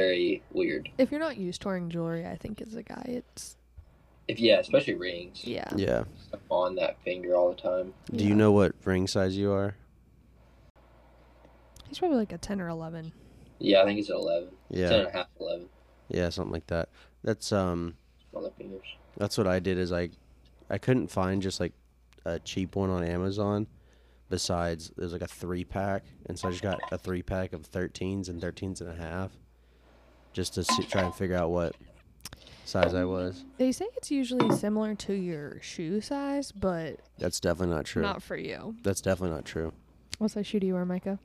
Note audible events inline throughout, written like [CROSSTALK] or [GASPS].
very weird. If you're not used to wearing jewelry, I think as a guy, it's If yeah, especially rings. yeah. Yeah. Stuff on that finger all the time. Do you Yeah. know what ring size you are? He's probably like a ten or eleven. Yeah, I think it's an eleven. Yeah. Ten and a half, eleven Yeah, something like that. That's um on the fingers. that's what I did is I I couldn't find just like a cheap one on Amazon besides there's like a 3 pack and so I just got a 3 pack of 13s and 13s and a half just to see, try and figure out what size I was. They say it's usually similar to your shoe size, but That's definitely not true. not for you. That's definitely not true. What size shoe do you wear, Micah?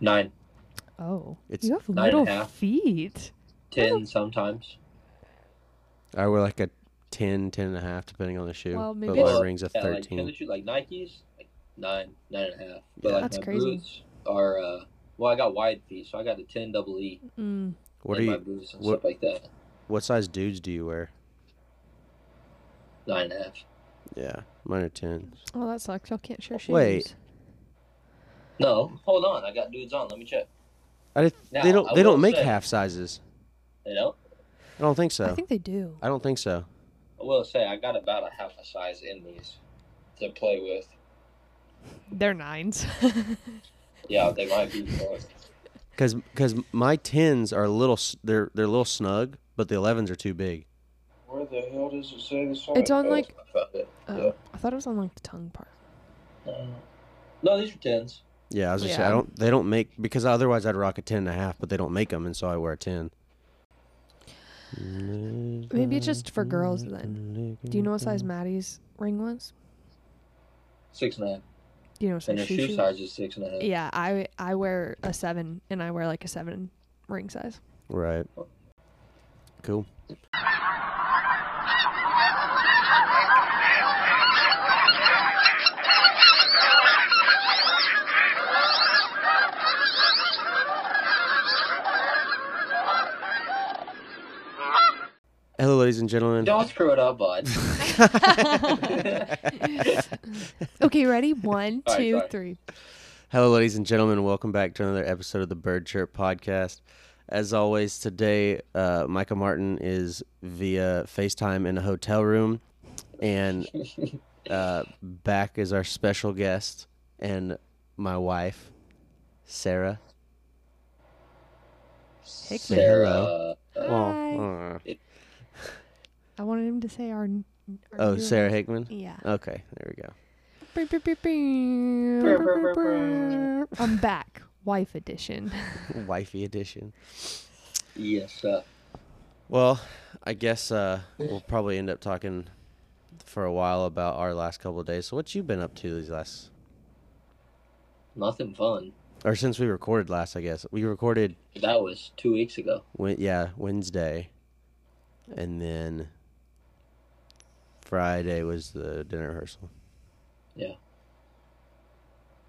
Nine, Oh, It's you have nine and a little half. feet. ten sometimes. I wear like a 10, 10 and a half depending on the shoe. Well, maybe but my it's- ring's a Yeah, like 13. tennis shoes, like Nikes, like nine, nine and a half. But Yeah. like That's my crazy. boots are uh, well, I got wide feet, so I got the ten double E Mm. What in are my you boots and what- stuff like that. what size dudes do you wear? Nine and a half. Yeah, mine are 10. Oh, that sucks. Y'all can't share shoes. Wait. No, hold on, I got dudes on. Let me check. I did, Now, they don't I they don't make say- half sizes. They don't. I don't think so. I think they do. I don't think so. I will say I got about a half a size in these to play with. They're nines. [LAUGHS] Yeah, they might be. more. Cause, cause my tens are a little, they're they're a little snug, but the elevens are too big. Where the hell does it say this? It's on, like- I found it. oh, I thought it was on like the tongue part. Uh, no, these are tens. Yeah, I was just saying, I don't. They don't make because otherwise I'd rock a ten and a half, but they don't make them, and so I wear a ten. Maybe it's just for girls then. Do you know what size Maddie's ring was? Six Do you know what And size their shoe shoe size is six and a half. Yeah, I I wear a seven, and I wear like a seven ring size. Right. Cool. Hello, ladies and gentlemen. Don't screw it up, bud. [LAUGHS] [LAUGHS] Okay, ready? One, All right, two, sorry. three. Hello, ladies and gentlemen. Welcome back to another episode of the Bird Chirp Podcast. As always, today uh, Micah Martin is via FaceTime in a hotel room, and [LAUGHS] uh, back is our special guest and my wife, Sarah. Hickman. Say hello. uh, Hi. Well, uh, I wanted him to say our. Our oh, new- Sarah Hickman. Yeah. Okay, there we go. Beep, beep, beep, beep. Brr, brr, brr, I'm back, wife edition. [LAUGHS] Wifey edition. yes, sir. Well, I guess uh, we'll probably end up talking for a while about our last couple of days. So, what you been up to these last, nothing fun. or since we recorded last? I guess we recorded, That was two weeks ago. Wed- yeah, Wednesday, and then Friday was the dinner rehearsal. Yeah.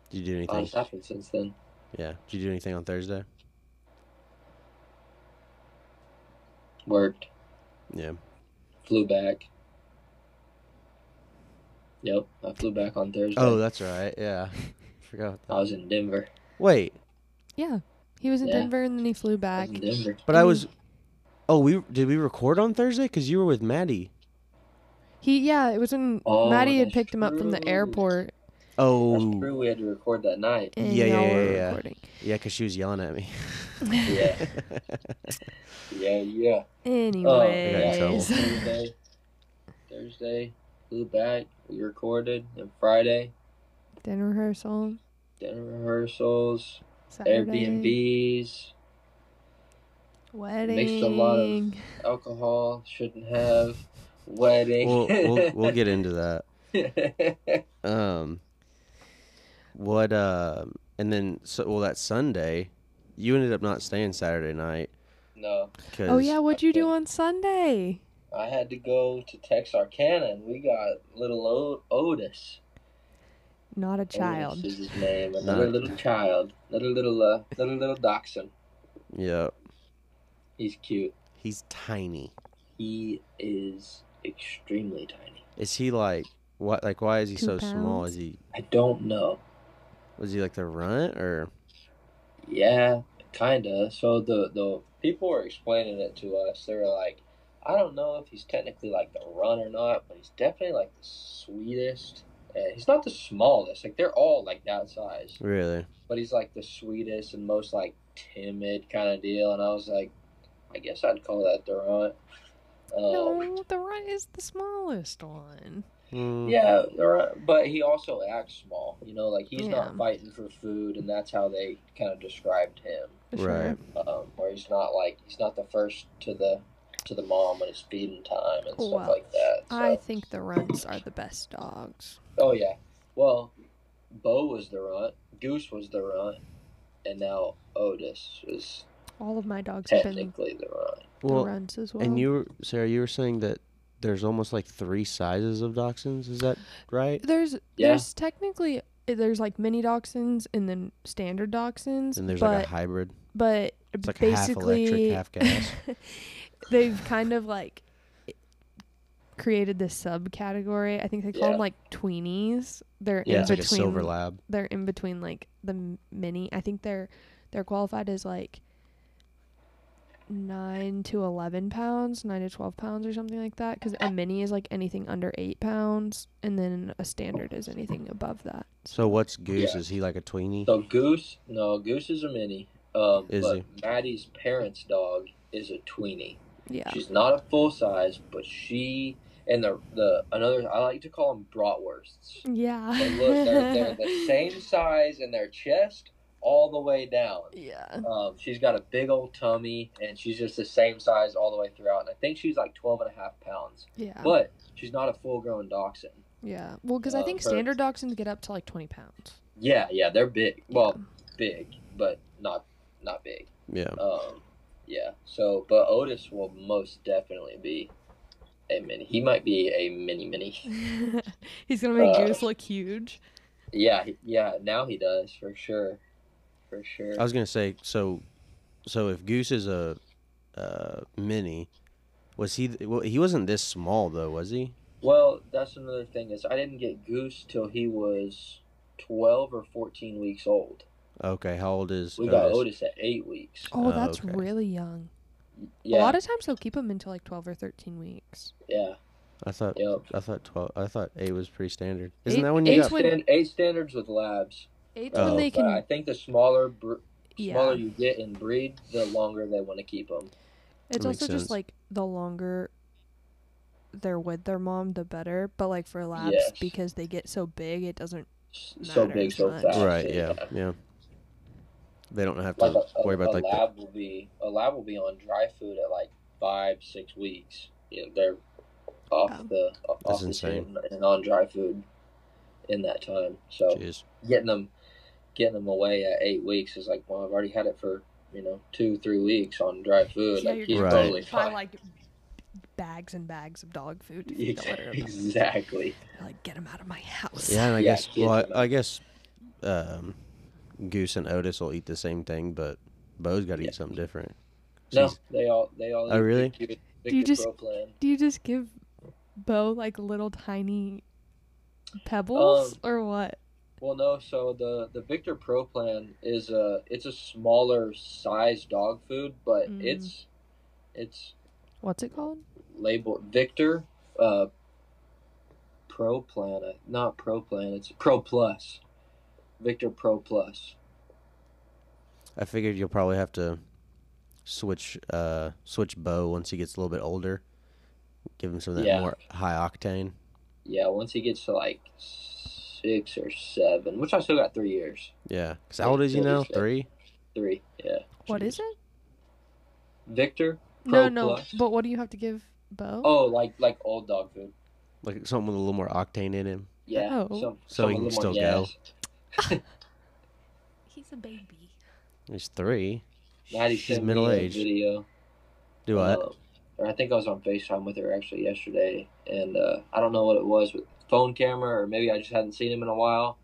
Did you do A anything? lot's happened since then. Yeah. Did you do anything on Thursday? Worked. Yeah. Flew back. Yep, I flew back on Thursday. Oh, that's right. Yeah. [LAUGHS] Forgot. I was in Denver. Wait, Yeah, he was in Yeah. Denver and then he flew I back. was in Denver. but I mm-hmm. was. Oh, we did we record on Thursday? Cause you were with Maddie. He yeah, it was when Oh, Maddie had that's picked him up from the true. airport oh. That's Oh, true. We had to record that night. and Yeah, yeah, yeah, yeah. recording. yeah, cause she was yelling at me. Yeah, [LAUGHS] yeah, yeah. Oh, I got in trouble. Anyways, Thursday, Thursday, flew back. We recorded. Then Friday, dinner rehearsal. dinner rehearsals, Saturday, Airbnbs, wedding. mixed a lot of alcohol. Shouldn't have. Wedding. we'll, we'll we'll get into [LAUGHS] that. Um, what uh, and then so well that Sunday, you ended up not staying Saturday night. no, Cause, Oh yeah, what'd you do on Sunday? I had to go to Texarkana, and we got little o- Otis. Not a child. Otis is his name. Another Not- little child. Another little uh, little little dachshund. Yep. He's cute. He's tiny. He is extremely tiny. Is he like what? Like why is he Two so small? Is he I don't know. was he like the runt or? Yeah, Kinda. So the the people were explaining it to us. They were like, I don't know if he's technically like the run or not, but he's definitely like the sweetest. And he's not the smallest. Like they're all like that size, Really? but he's like the sweetest and most like timid kind of deal. And I was like, I guess I'd call that the runt. Um, No, the runt is the smallest one. Mm, Yeah, the runt, but he also acts small. You know, like he's Yeah. not fighting for food, and that's how they kind of described him. Right. Sure. um, where he's not like he's not the first to the to the mom when it's feeding time and stuff Well, like that. So. I think the runts are the best dogs. oh yeah, well, Bo was the runt, Goose was the runt, and now Otis is All of my dogs have been technically the runt. The Well, as well. and you, were- Sarah, you were saying that there's almost like three sizes of dachshunds. Is that right? There's Yeah. there's technically eh, there's like mini dachshunds and then standard dachshunds. And there's but like a hybrid. but It's like half basically electric, half gas. [LAUGHS] they've kind of like created this subcategory. I think they call Yeah. them like tweenies. They're Yeah, in it's like a between. silver lab. They're in between like the mini. I think they're they're qualified as like nine to eleven pounds, nine to twelve pounds, or something like that. Because a mini is like anything under eight pounds, and then a standard is anything above that. So what's Goose? Yeah. Is he like a tweenie? So Goose, no, Goose is a mini. Um, Is but he? Maddie's parents' dog is a tweenie. Yeah. She's not a full size, but she and the the another I like to call them bratwursts. Yeah. They look they're, they're [LAUGHS] the same size in their chest all the way down. yeah. Um, she's got a big old tummy and she's just the same size all the way throughout. And I think she's like 12 and a half pounds, Yeah. but she's not a full grown dachshund. Yeah. Well, because I Uh, think her- standard dachshunds get up to like twenty pounds. Yeah, yeah, they're big. Well, big, but not not big. Yeah. Um, yeah. So, but Otis will most definitely be a mini. He might be a mini mini. [LAUGHS] He's gonna make Uh, Goose look huge. Yeah, yeah. Now he does for sure, for sure. I was gonna say so. So if Goose is a uh, mini, was he? Well, he wasn't this small though, was he? Well, that's another thing is I didn't get Goose till he was twelve or fourteen weeks old. Okay. How old is? We got Otis? Otis at eight weeks. Oh, Oh, that's okay. really young. Yeah, A lot of times they'll keep them until like twelve or thirteen weeks. yeah, I thought. yep. I thought twelve. I thought eight was pretty standard. Isn't Eight- that when you eight's got? when- Stand, eight standards with labs. Eight's Oh. when they But I think the smaller, br- Yeah. smaller you get in breed, the longer they want to keep them. It's That also sense. just like the longer they're with their mom, the better. But like for labs, Yes. because they get so big, it doesn't. so big, so much. fast. right. Yeah. Yeah. They don't have to Like a, a, worry about a like the, lab will be a lab will be on dry food at like five, six weeks. You know, they're off Oh. the off That's the insane. chain and on dry food in that time. So Jeez. getting them getting them away at eight weeks is like, well, I've already had it for you know two, three weeks on dry food. Yeah, like you're he's Right. totally buy fine. like bags and bags of dog food to feed the litter. of [LAUGHS] them. exactly. Like get them out of my house. Yeah, and I Yeah, guess. Well, I, I guess. Um, Goose and Otis will eat the same thing, but Bo's got to Yeah. eat something different. No, they all they all. Oh, eat really? Victor, Do you just- Plan. Do you just give Bo like little tiny pebbles Um, or what? Well, no. So the the Victor Pro Plan is a it's a smaller size dog food, but Mm. it's it's What's it called? labeled Victor uh, Pro Plan, uh, not Pro Plan. It's Pro Plus. Victor Pro Plus. I figured you'll probably have to switch uh switch Bo once he gets a little bit older. Give him some of that Yeah. more high octane. Yeah, once he gets to like six or seven, which I still got three years. Yeah. 'Cause how old is he now? Three. Three, yeah. What is it? Victor No, Pro no. Plus. But what do you have to give Bo? Oh, like like old dog food. Like something with a little more octane in him. Yeah. Oh. Some, So he can still go. [LAUGHS] He's a baby. He's three. Maddie She's sent me a middle-aged. video. Do what? Uh, I think I was on FaceTime with her actually yesterday, and uh, I don't know what it was with phone camera, or maybe I just hadn't seen him in a while.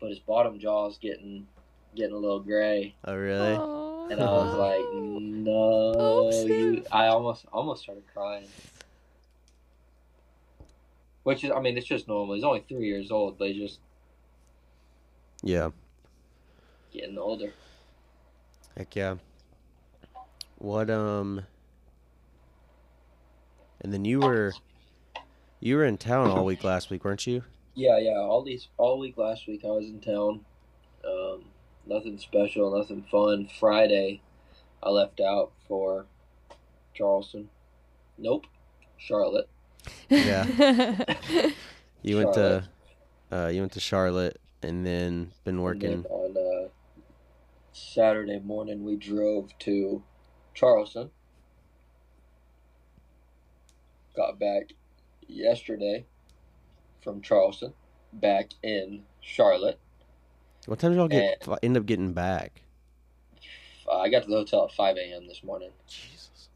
But his bottom jaw's getting getting a little gray, oh really? Aw. and I was like, no, Oh, you. I almost almost started crying. Which is, I mean, it's just normal. He's only three years old, but he's just Yeah. getting older. Heck yeah. What um And then you were you were in town all week last week, weren't you? Yeah, yeah. All these all week last week I was in town. Um, nothing special, nothing fun. Friday, I left out for Charleston. Nope, Charlotte. Yeah. [LAUGHS] You went Charlotte. to uh you went to Charlotte and then been And working then on uh, Saturday morning, we drove to Charleston. Got back yesterday from Charleston, back in Charlotte. What time did y'all get fi- end up getting back? Uh, I got to the hotel at 5 a.m. this morning. Jesus.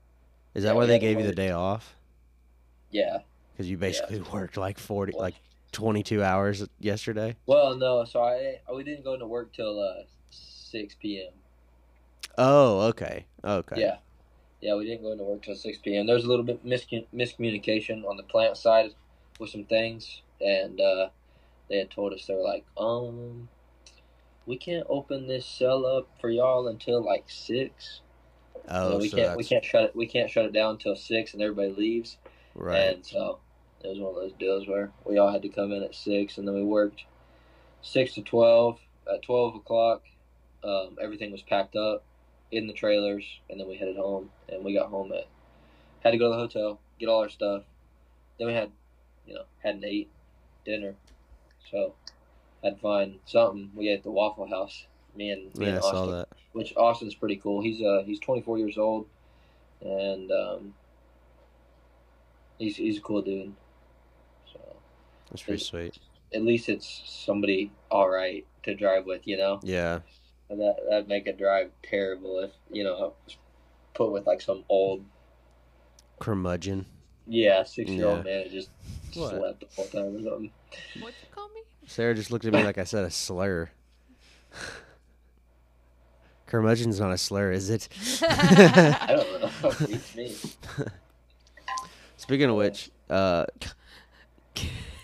Is Yeah, that why they gave you the day off? Yeah. Because you basically [LAUGHS] worked like forty like twenty two hours yesterday. Well, no, so I we didn't go into work till uh, 6 p.m. Oh, okay. Okay. Yeah. Yeah, we didn't go into work till 6 p.m. There was a little bit miscom- miscommunication on the plant side with some things, and uh, they had told us they were like, um, we can't open this cell up for y'all until like six. Oh, So we so can't that's we can't shut it we can't shut it down until six, and everybody leaves. right. And so it was one of those deals where we all had to come in at six, and then we worked six to twelve. At twelve o'clock, um, everything was packed up in the trailers, and then we headed home. And we got home at had to go to the hotel, get all our stuff. Then we had, you know, hadn't ate dinner, so had to find something. We ate at the Waffle House. Me and me yeah, I and saw Austin that. which Austin's pretty cool. He's uh he's 24 years old, and um, he's he's a cool dude. So That's pretty sweet. at least it's somebody all right to drive with, you know. Yeah. And that that'd make a drive terrible if you know put with like some old Curmudgeon. yeah six year old man who just What? slept the whole time or something. What'd you call me? Sarah just looked at me like I said a slur. [LAUGHS] Curmudgeon's not a slur, is it? [LAUGHS] I don't know. [LAUGHS] Beats me. Speaking of which, uh,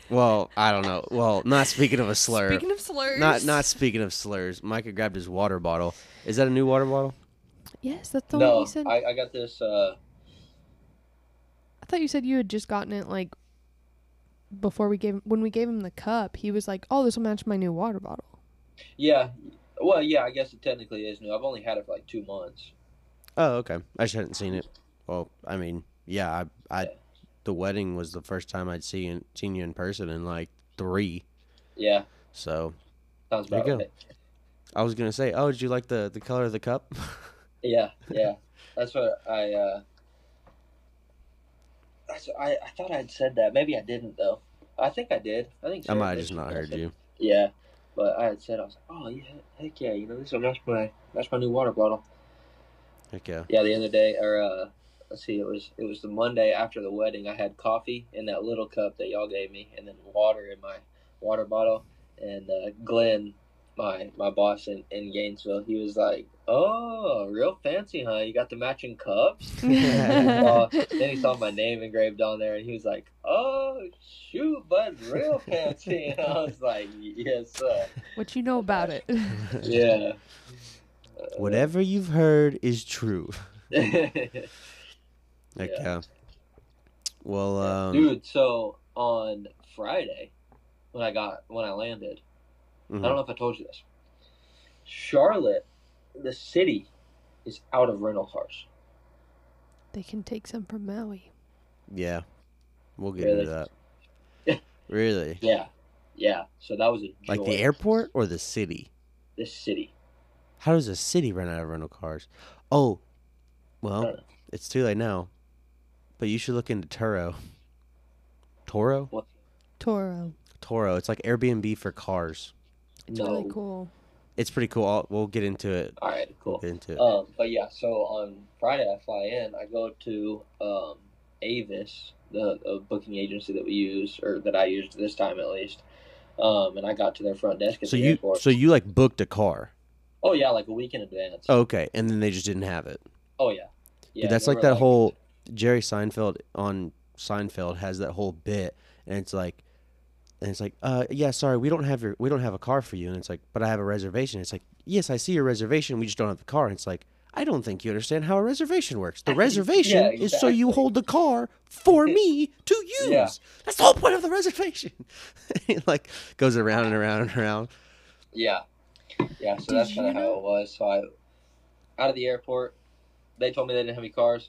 well, I don't know. Well, not speaking of a slur. Speaking of slurs. not not speaking of slurs. Micah grabbed his water bottle. Is that a new water bottle? Yes, that's the one No, you said. I, I got this. Uh, I thought you said you had just gotten it like before we gave when we gave him the cup. He was like, "Oh, this will match my new water bottle." yeah, well, yeah. I guess it technically is new. I've only had it for like two months. Oh, okay. I just hadn't seen it. Well, I mean, yeah, I, I, Yeah. the wedding was the first time I'd seen seen you in person in like three. Yeah, So sounds There about you go. right. I was gonna say, oh, did you like the the color of the cup? [LAUGHS] Yeah, yeah. That's what I. uh that's, I I thought I'd said that. Maybe I didn't though. I think I did. I think I might have just not heard said- you. Yeah, but I had said I was like, oh yeah, heck yeah, you know this match my match my new water bottle. Heck yeah. Yeah, the other day, or uh, let's see, it was it was the Monday after the wedding. I had coffee in that little cup that y'all gave me, and then water in my water bottle. And uh, Glenn, my my boss in, in Gainesville, he was like, "Oh, real fancy, huh? You got the matching cups." [LAUGHS] Uh, then he saw my name engraved on there, and he was like, "Oh, shoot, bud, real fancy." And [LAUGHS] I was like, "Yes, sir." what you know about it? [LAUGHS] Yeah. Whatever you've heard is true. Heck Yeah. yeah. Well, um, Dude, so on Friday, when I got when I landed, mhm. I don't know if I told you this. Charlotte, the city, is out of rental cars. they can take some from Maui. yeah, we'll get Really? into that. [LAUGHS] really? Yeah, yeah. So that was a Like the airport or the city? The city. How does a city run out of rental cars? Oh, well, it's too late now. But you should look into Turo. Toro? What? Toro. Toro. It's like Airbnb for cars. It's No. really cool. It's pretty cool. I'll, we'll get into it. All right, We'll cool. get into it. Um, but yeah, so on Friday I fly in. I go to um, Avis, the, the booking agency that we use, or that I used this time at least. Um, and I got to their front desk at so the you airport. so you like booked a car. oh yeah, like a week in advance. Oh, okay, and then they just didn't have it. Oh yeah, yeah. Dude, that's like were that whole Jerry Seinfeld on Seinfeld has that whole bit, and it's like, and it's like, uh, yeah, sorry, we don't have your, we don't have a car for you, and it's like, but I have a reservation. It's like, yes, I see your reservation, we just don't have the car. And it's like, I don't think you understand how a reservation works. The [LAUGHS] reservation Yeah, is so you hold the car for [LAUGHS] me to use. Yeah. That's the whole point of the reservation. [LAUGHS] He, like goes around and around and around. Yeah, yeah. So Did that's kind of how it was. So I, out of the airport, they told me they didn't have any cars.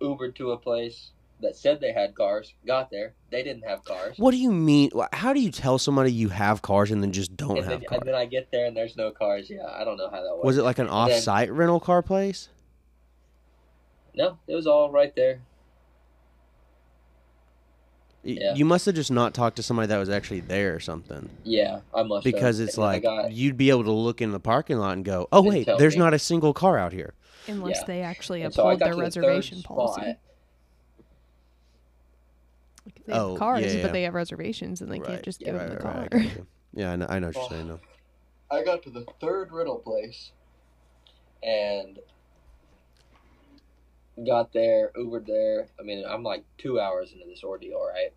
Ubered to a place that said they had cars. Got there, they didn't have cars. What do you mean? How do you tell somebody you have cars and then just don't and, have then, cars? and then I get there and there's no cars. Yeah, I don't know how that works. Was it like an off-site rental car place? No, it was all right there. Y- Yeah. You must have just not talked to somebody that was actually there or something. Yeah, I must. have. Because it's And like got- you'd be able to look in the parking lot and go, "Oh wait, there's me. not a single car out here." Unless Yeah. they actually and so uphold their to the third reservation spot. Policy. Like if they have Oh, cars, yeah, yeah. but they have reservations, and they Right. can't just Yeah, give Right, them the right, car. right, I. [LAUGHS] Yeah, I know, I know what you're saying. though. [SIGHS] I got to the third rental place and got there, Ubered there. I mean, I'm like two hours into this ordeal, right?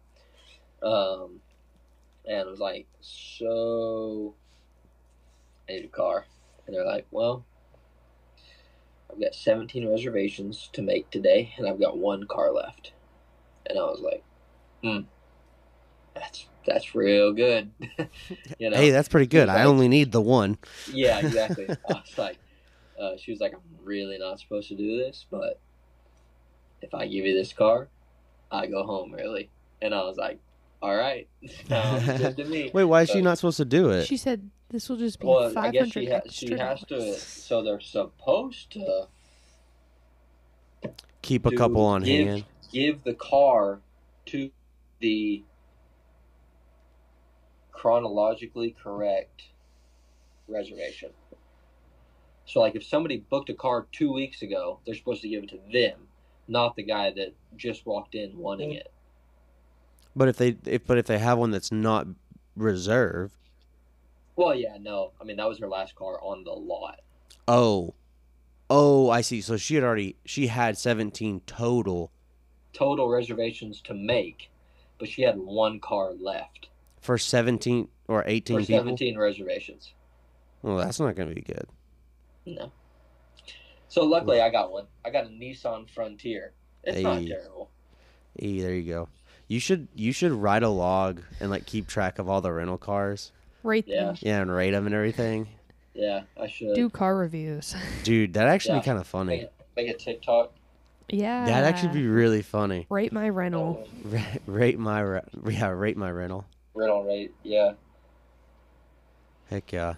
Um, and it was like, so I need a car. And they're like, well, I've got 17 reservations to make today, and I've got one car left. And I was like, hmm, that's that's real good. [LAUGHS] you know? Hey, that's pretty good. I like- only need the one. Yeah, [LAUGHS] exactly. I was like, uh, she was like, I'm really not supposed to do this, but if I give you this car, I go home early. And I was like, all right, [LAUGHS] sounds to me. Wait, why is she not supposed to do it? She said this will just be Well, I guess she, ha- she has to, so they're supposed to Keep a couple on give, hand. Give the car to the chronologically correct reservation. So, like, if somebody booked a car two weeks ago, they're supposed to give it to them, not the guy that just walked in wanting mm-hmm. it. But if they if but if they have one that's not reserved, Well, yeah, no. I mean, that was her last car on the lot. oh, oh, I see. So she had already she had seventeen total Total reservations to make, but she had one car left for seventeen or eighteen for people. 17 reservations. Well, that's not going to be good. No. So luckily, I got one. I got a Nissan Frontier. It's not terrible. Hey, there you go. You should you should write a log and like keep track of all the rental cars. Rate Yeah. them. Yeah, and rate them and everything. Yeah, I should Do car reviews. [LAUGHS] Dude, that actually Yeah. be kind of funny. make, make a TikTok. Yeah. That'd actually be really funny. Rate my rental. Oh, Ra- rate my re- yeah, rate my rental. rental rate. Yeah. Heck yeah.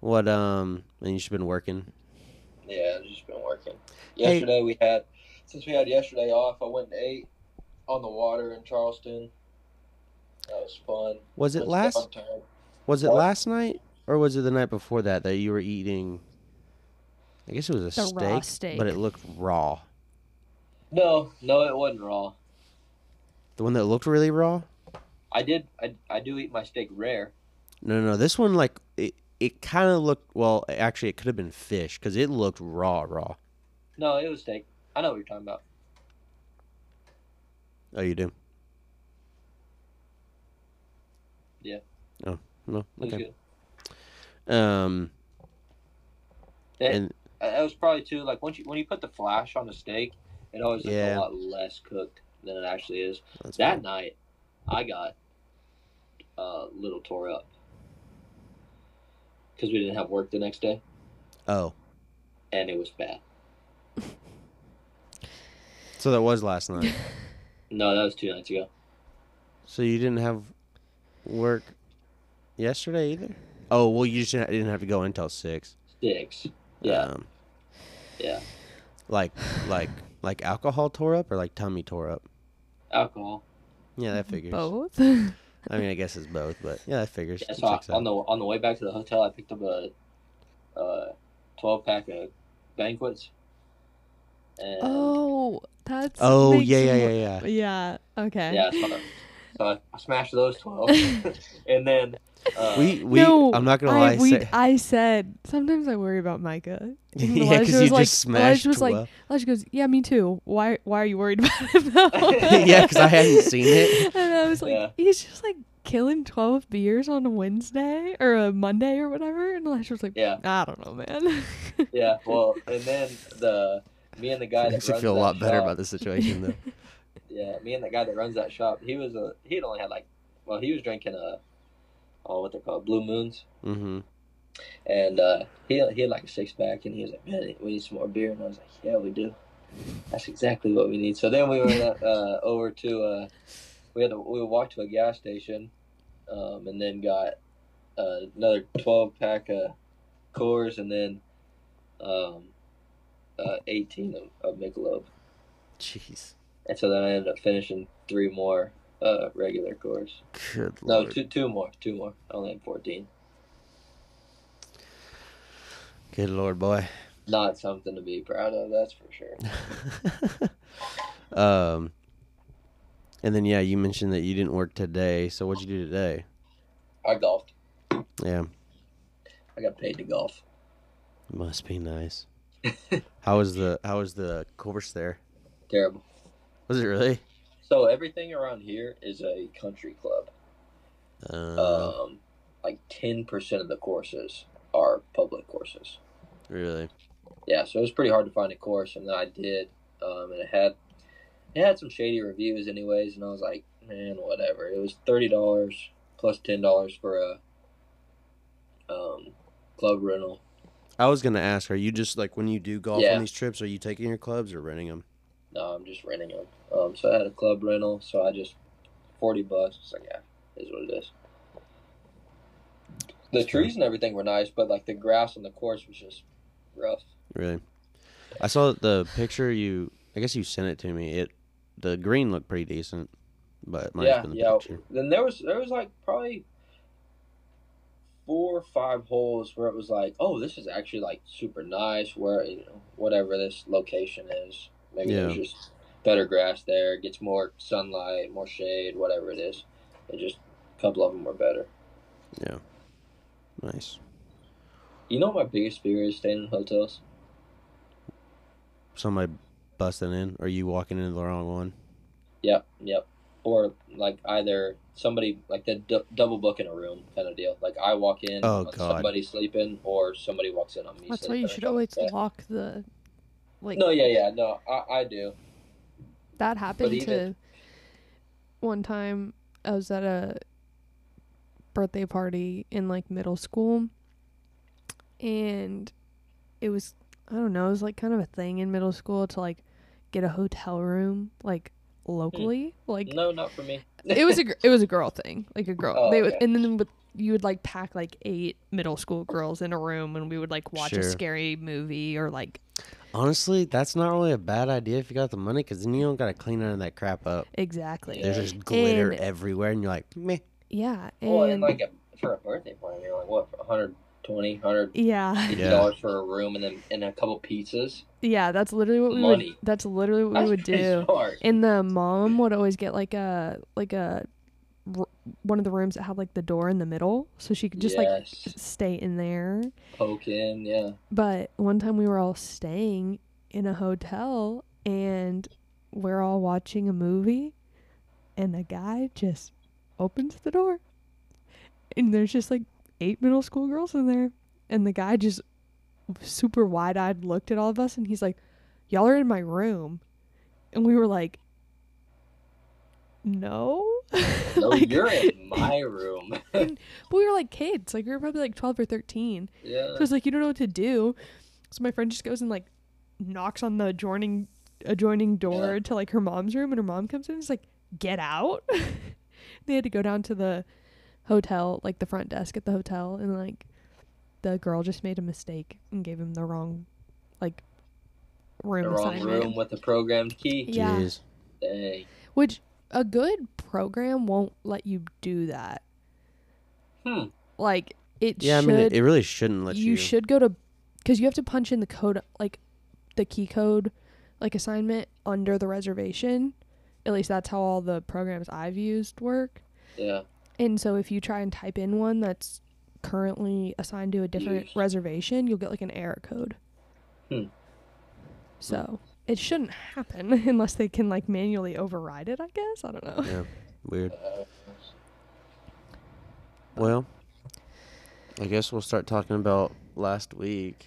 What um? And you've been working. Yeah, it's just been working. Hey. Yesterday we had, since we had yesterday off, I went and ate on the water in Charleston. That was fun. Was it Went last? Was it What? last night or was it the night before that that you were eating? I guess it was a steak, steak. but it looked raw. No, no, it wasn't raw. The one that looked really raw. I did. I, I do eat my steak rare. No, no, no. This one like it. It kind of looked well. Actually, it could have been fish because it looked raw, raw. No, it was steak. I know what you're talking about. Oh, you do? Yeah. Oh no. Okay. Um. It- And That was probably too like once you when you put the flash on the steak, it always looks Yeah. a lot less cooked than it actually is. that's That night, I got a little tore up because we didn't have work the next day, Oh, and it was bad. [LAUGHS] so that was last night. [LAUGHS] No, that was two nights ago. so you didn't have work yesterday either. Oh well, you just didn't didn't have to go until six. Six. Yeah, Um, yeah. like like like alcohol tore up or like tummy tore up. Alcohol. Yeah, that mm-hmm. figures. Both. [LAUGHS] I mean, I guess it's both, but yeah, that figures. Yeah, so I, on the on the way back to the hotel, I picked up a, a twelve pack of banquets. And oh, that's. Oh yeah, yeah, yeah, yeah. Yeah. Okay. yeah, so, so I, I smashed those twelve, [LAUGHS] and then uh, We we. no, I'm not gonna I, lie. we, say- I said sometimes I worry about Micah. And [LAUGHS] yeah, because was you like, just smashed Elijah was like, twelve. Elijah goes, "Yeah, me too. Why? Why are you worried about him?" though?" [LAUGHS] Yeah, 'cause I hadn't seen it. [LAUGHS] And I was like, Yeah. he's just like killing 12 beers on a Wednesday or a Monday or whatever. And Elijah was like, Yeah, I don't know, man. yeah. Well, and then the me and the guy that Makes you runs feel a that lot better shop- about the situation though. Yeah, me and the guy that runs that shop, he was a he had only had like, well, he was drinking a, oh, what they're called, Blue Moons, mm-hmm. and uh, he he had like a six pack, and he was like, man, we need some more beer, and I was like, yeah, we do. That's exactly what we need. So then we went uh, over to uh, we had to we walked to a gas station, um, and then got uh, another twelve pack of Coors, and then um, uh, eighteen of, of Michelob. Jeez. And so then I ended up finishing three more uh, regular Coors. Good No, lord. two two more, two more. I only had fourteen. Good lord, boy. Not something to be proud of, that's for sure. [LAUGHS] um, and then yeah, you mentioned that you didn't work today. So what'd you do today? I golfed. Yeah, I got paid to golf. must be nice. [LAUGHS] how was the How was the course there? Terrible. Was it really? So everything around here is a country club. Uh, Um, like ten percent of the courses are public courses. really? Yeah, so it was pretty hard to find a course, and then I did, um, and it had it had some shady reviews, anyways, and I was like, man, whatever. It was thirty dollars plus ten dollars for a um, club rental. I was gonna ask, are you just like when you do golf Yeah. on these trips, are you taking your clubs or renting them? No, I'm just renting them. Um, so I had a club rental, so I just forty bucks. It's like, yeah, is what it is. The That's trees and everything were nice, but like the grass on the course was just rough. Really? I saw the picture you. I guess you sent it to me. It the green looked pretty decent, but it might yeah, have been the yeah. picture. Then there was there was like probably four or five holes where it was like, oh, this is actually like super nice. Where you know whatever this location is, maybe Yeah. just better grass there, gets more sunlight, more shade, whatever it is. It just a couple of them were better. Yeah. Nice. You know what my biggest fear is staying in hotels? Somebody busting in, or you walking into the wrong one? Yep, yep. Or like either somebody like the d- double book in a room kind of deal. Like I walk in Oh, on God. somebody sleeping, or somebody walks in on me. That's why you should always like lock the. Like, No, yeah, yeah, no, I, I do. That happened even- to. One time, I was at a birthday party in like middle school, and it was I don't know, it was like kind of a thing in middle school to like get a hotel room like hmm. locally, like No, not for me. it was a [LAUGHS] it was a girl thing, like a girl. Oh, they okay. and then with, you would like pack like eight middle school girls in a room, and we would like watch a Sure. scary movie or like Honestly, that's not really a bad idea if you got the money, because then you don't got to clean none of that crap up. exactly. There's just glitter And- everywhere, and you're like, meh. Yeah, and, well, and like a, for a birthday party, you're like what, 120, 100 yeah, Yeah. dollars for a room, and then and a couple pizzas. yeah. That's literally what we Money. would. That's literally what That's we [LAUGHS] would pretty do. smart. And the mom would always get like a like a r- one of the rooms that had like the door in the middle, so she could just like stay in there. poke in, yeah. But one time we were all staying in a hotel and we're all watching a movie and a guy just opens the door and there's just like eight middle school girls in there and the guy just super wide-eyed looked at all of us and he's like y'all are in my room and we were like no [LAUGHS] No, Like- you're in [LAUGHS] my room. [LAUGHS] but we were like kids like we were probably like 12 or 13 yeah. so it's like you don't know what to do. So my friend just goes and like knocks on the adjoining adjoining door Yeah. to like her mom's room and her mom comes in and is like, Get out They had to go down to the hotel, like the front desk at the hotel and like the girl just made a mistake and gave him the wrong like room the wrong assignment. room with the programmed key. Yeah. Jeez. Dang. Which a good program won't let you do that. Hmm. Like it should Yeah, I mean, it, it really shouldn't let you. you should go to because you have to punch in the code like the key code like assignment under the reservation at least that's how all the programs i've used work Yeah. and so if you try and type in one that's currently assigned to a different Used. reservation you'll get like an error code Hmm. so it shouldn't happen [LAUGHS] unless they can like manually override it i guess i don't know Yeah. Weird. Uh, [LAUGHS] Well, I guess we'll start talking about last week.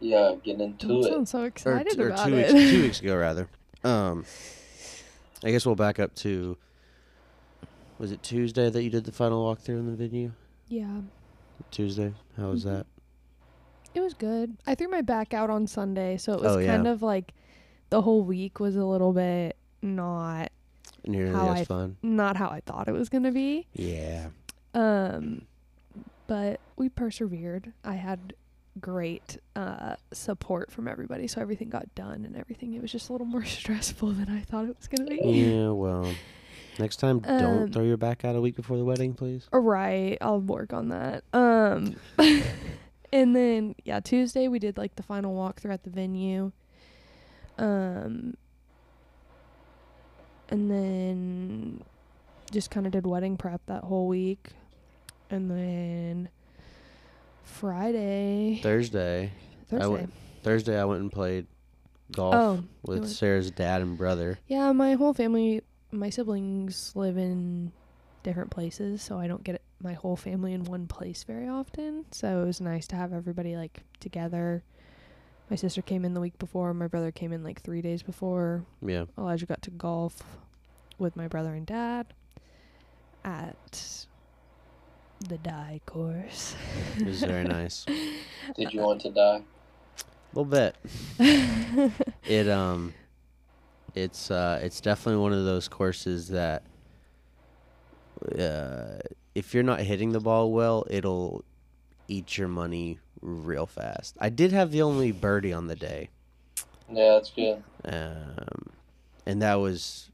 Yeah, getting into Don't it. sound so or, excited t- or about two it. weeks two weeks ago rather. Um, I guess we'll back up to. Was it Tuesday that you did the final walkthrough in the venue? yeah, Tuesday. How was Mhm. that? it was good. I threw my back out on Sunday, so it was Oh, yeah. kind of like the whole week was a little bit not Nearly How as I- fun. not how I thought it was gonna be. Yeah. Um, but we persevered. I had great uh, support from everybody, so everything got done and everything. It was just a little more [LAUGHS] stressful than I thought it was gonna be. Yeah. Well, next time, Um, don't throw your back out a week before the wedding, please. Right, I'll work on that. Um, [LAUGHS] and then yeah, Tuesday we did like the final walkthrough at the venue. Um, and then just kind of did wedding prep that whole week, and then Friday, Thursday. Thursday. went- Thursday, I went and played golf Oh, with Sarah's dad and brother. yeah, my whole family, my siblings live in different places, so I don't get my whole family in one place very often. So it was nice to have everybody like together. My sister came in the week before, my brother came in like three days before. Yeah. Elijah got to golf with my brother and dad at the Dye course. It was very nice. [LAUGHS] Did you want to die? A little bit. [LAUGHS] It um, it's uh, it's definitely one of those courses that, uh, if you're not hitting the ball well, it'll eat your money real fast. I did have the only birdie on the day, Yeah, that's good. um, and that was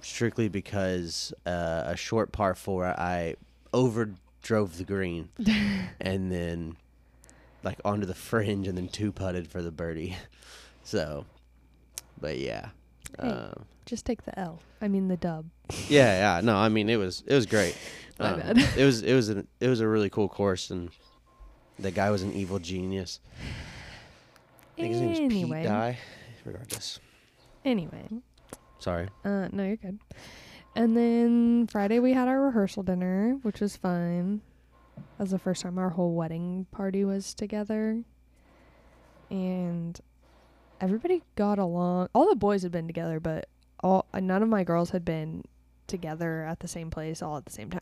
strictly because uh, a short par four I overdrove the green, [LAUGHS] and then like onto the fringe, and then two putted for the birdie. [LAUGHS] So, but yeah. Hey. Um, Just take the L. I mean the dub. [LAUGHS] yeah, yeah. No, I mean it was it was great. My Um, bad. It was it was an, it was a really cool course, and the guy was an evil genius. I think his name's Anyway. Pete Dye. Regardless, Anyway, sorry. uh, no, you're good. And then Friday we had our rehearsal dinner, which was fun. That was the first time our whole wedding party was together, and everybody got along. All the boys had been together, but all none of my girls had been together at the same place all at the same time.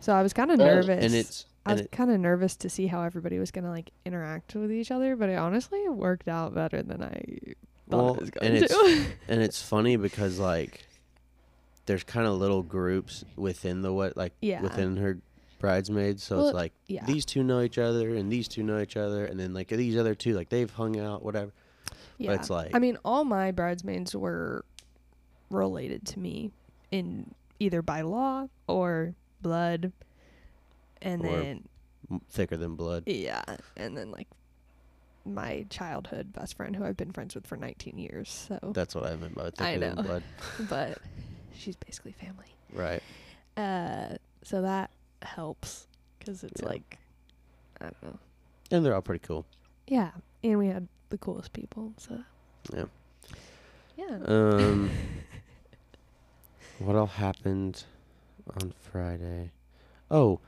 So I was kind of nervous. And it's I was kind of nervous to see how everybody was gonna like interact with each other, but it honestly worked out better than I thought well, it was going and it's [LAUGHS] and it's funny because like there's kind of little groups within the what like Yeah. within her bridesmaids, so Well, it's like yeah, these two know each other and these two know each other, and then like these other two like they've hung out whatever. yeah. But it's like- I mean, all my bridesmaids were related to me in either by law or blood, and Or- then Thicker than blood. yeah, and then like my childhood best friend who I've been friends with for 19 years. So, That's what I meant by thicker I than blood. [LAUGHS] but she's basically family. Right. Uh, so that helps because it's Yeah. like I don't know. And they're all pretty cool. Yeah, and we had the coolest people. So Yeah. yeah. Um, [LAUGHS] what all happened on Friday? Oh,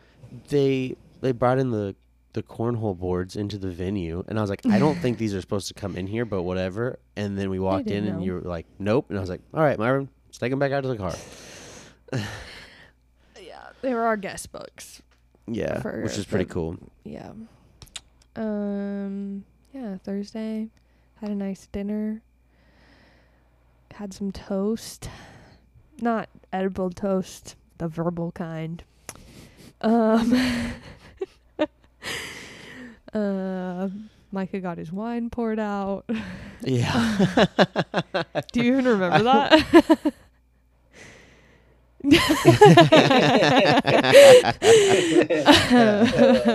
they they brought in the the cornhole boards into the venue, and I was like, I don't think these are supposed to come in here, but whatever. And then we walked in, didn't and you were like, Nope. And I was like, All right, Myron, let's take them back out to the car. [LAUGHS] yeah, they were our guest books. Yeah, For which is pretty cool. Yeah. Um. Yeah. Thursday, had a nice dinner. Had some toast, not edible toast, the verbal kind. Um. [LAUGHS] uh, Micah got his wine poured out. Yeah. [LAUGHS] Do you even remember that? [LAUGHS]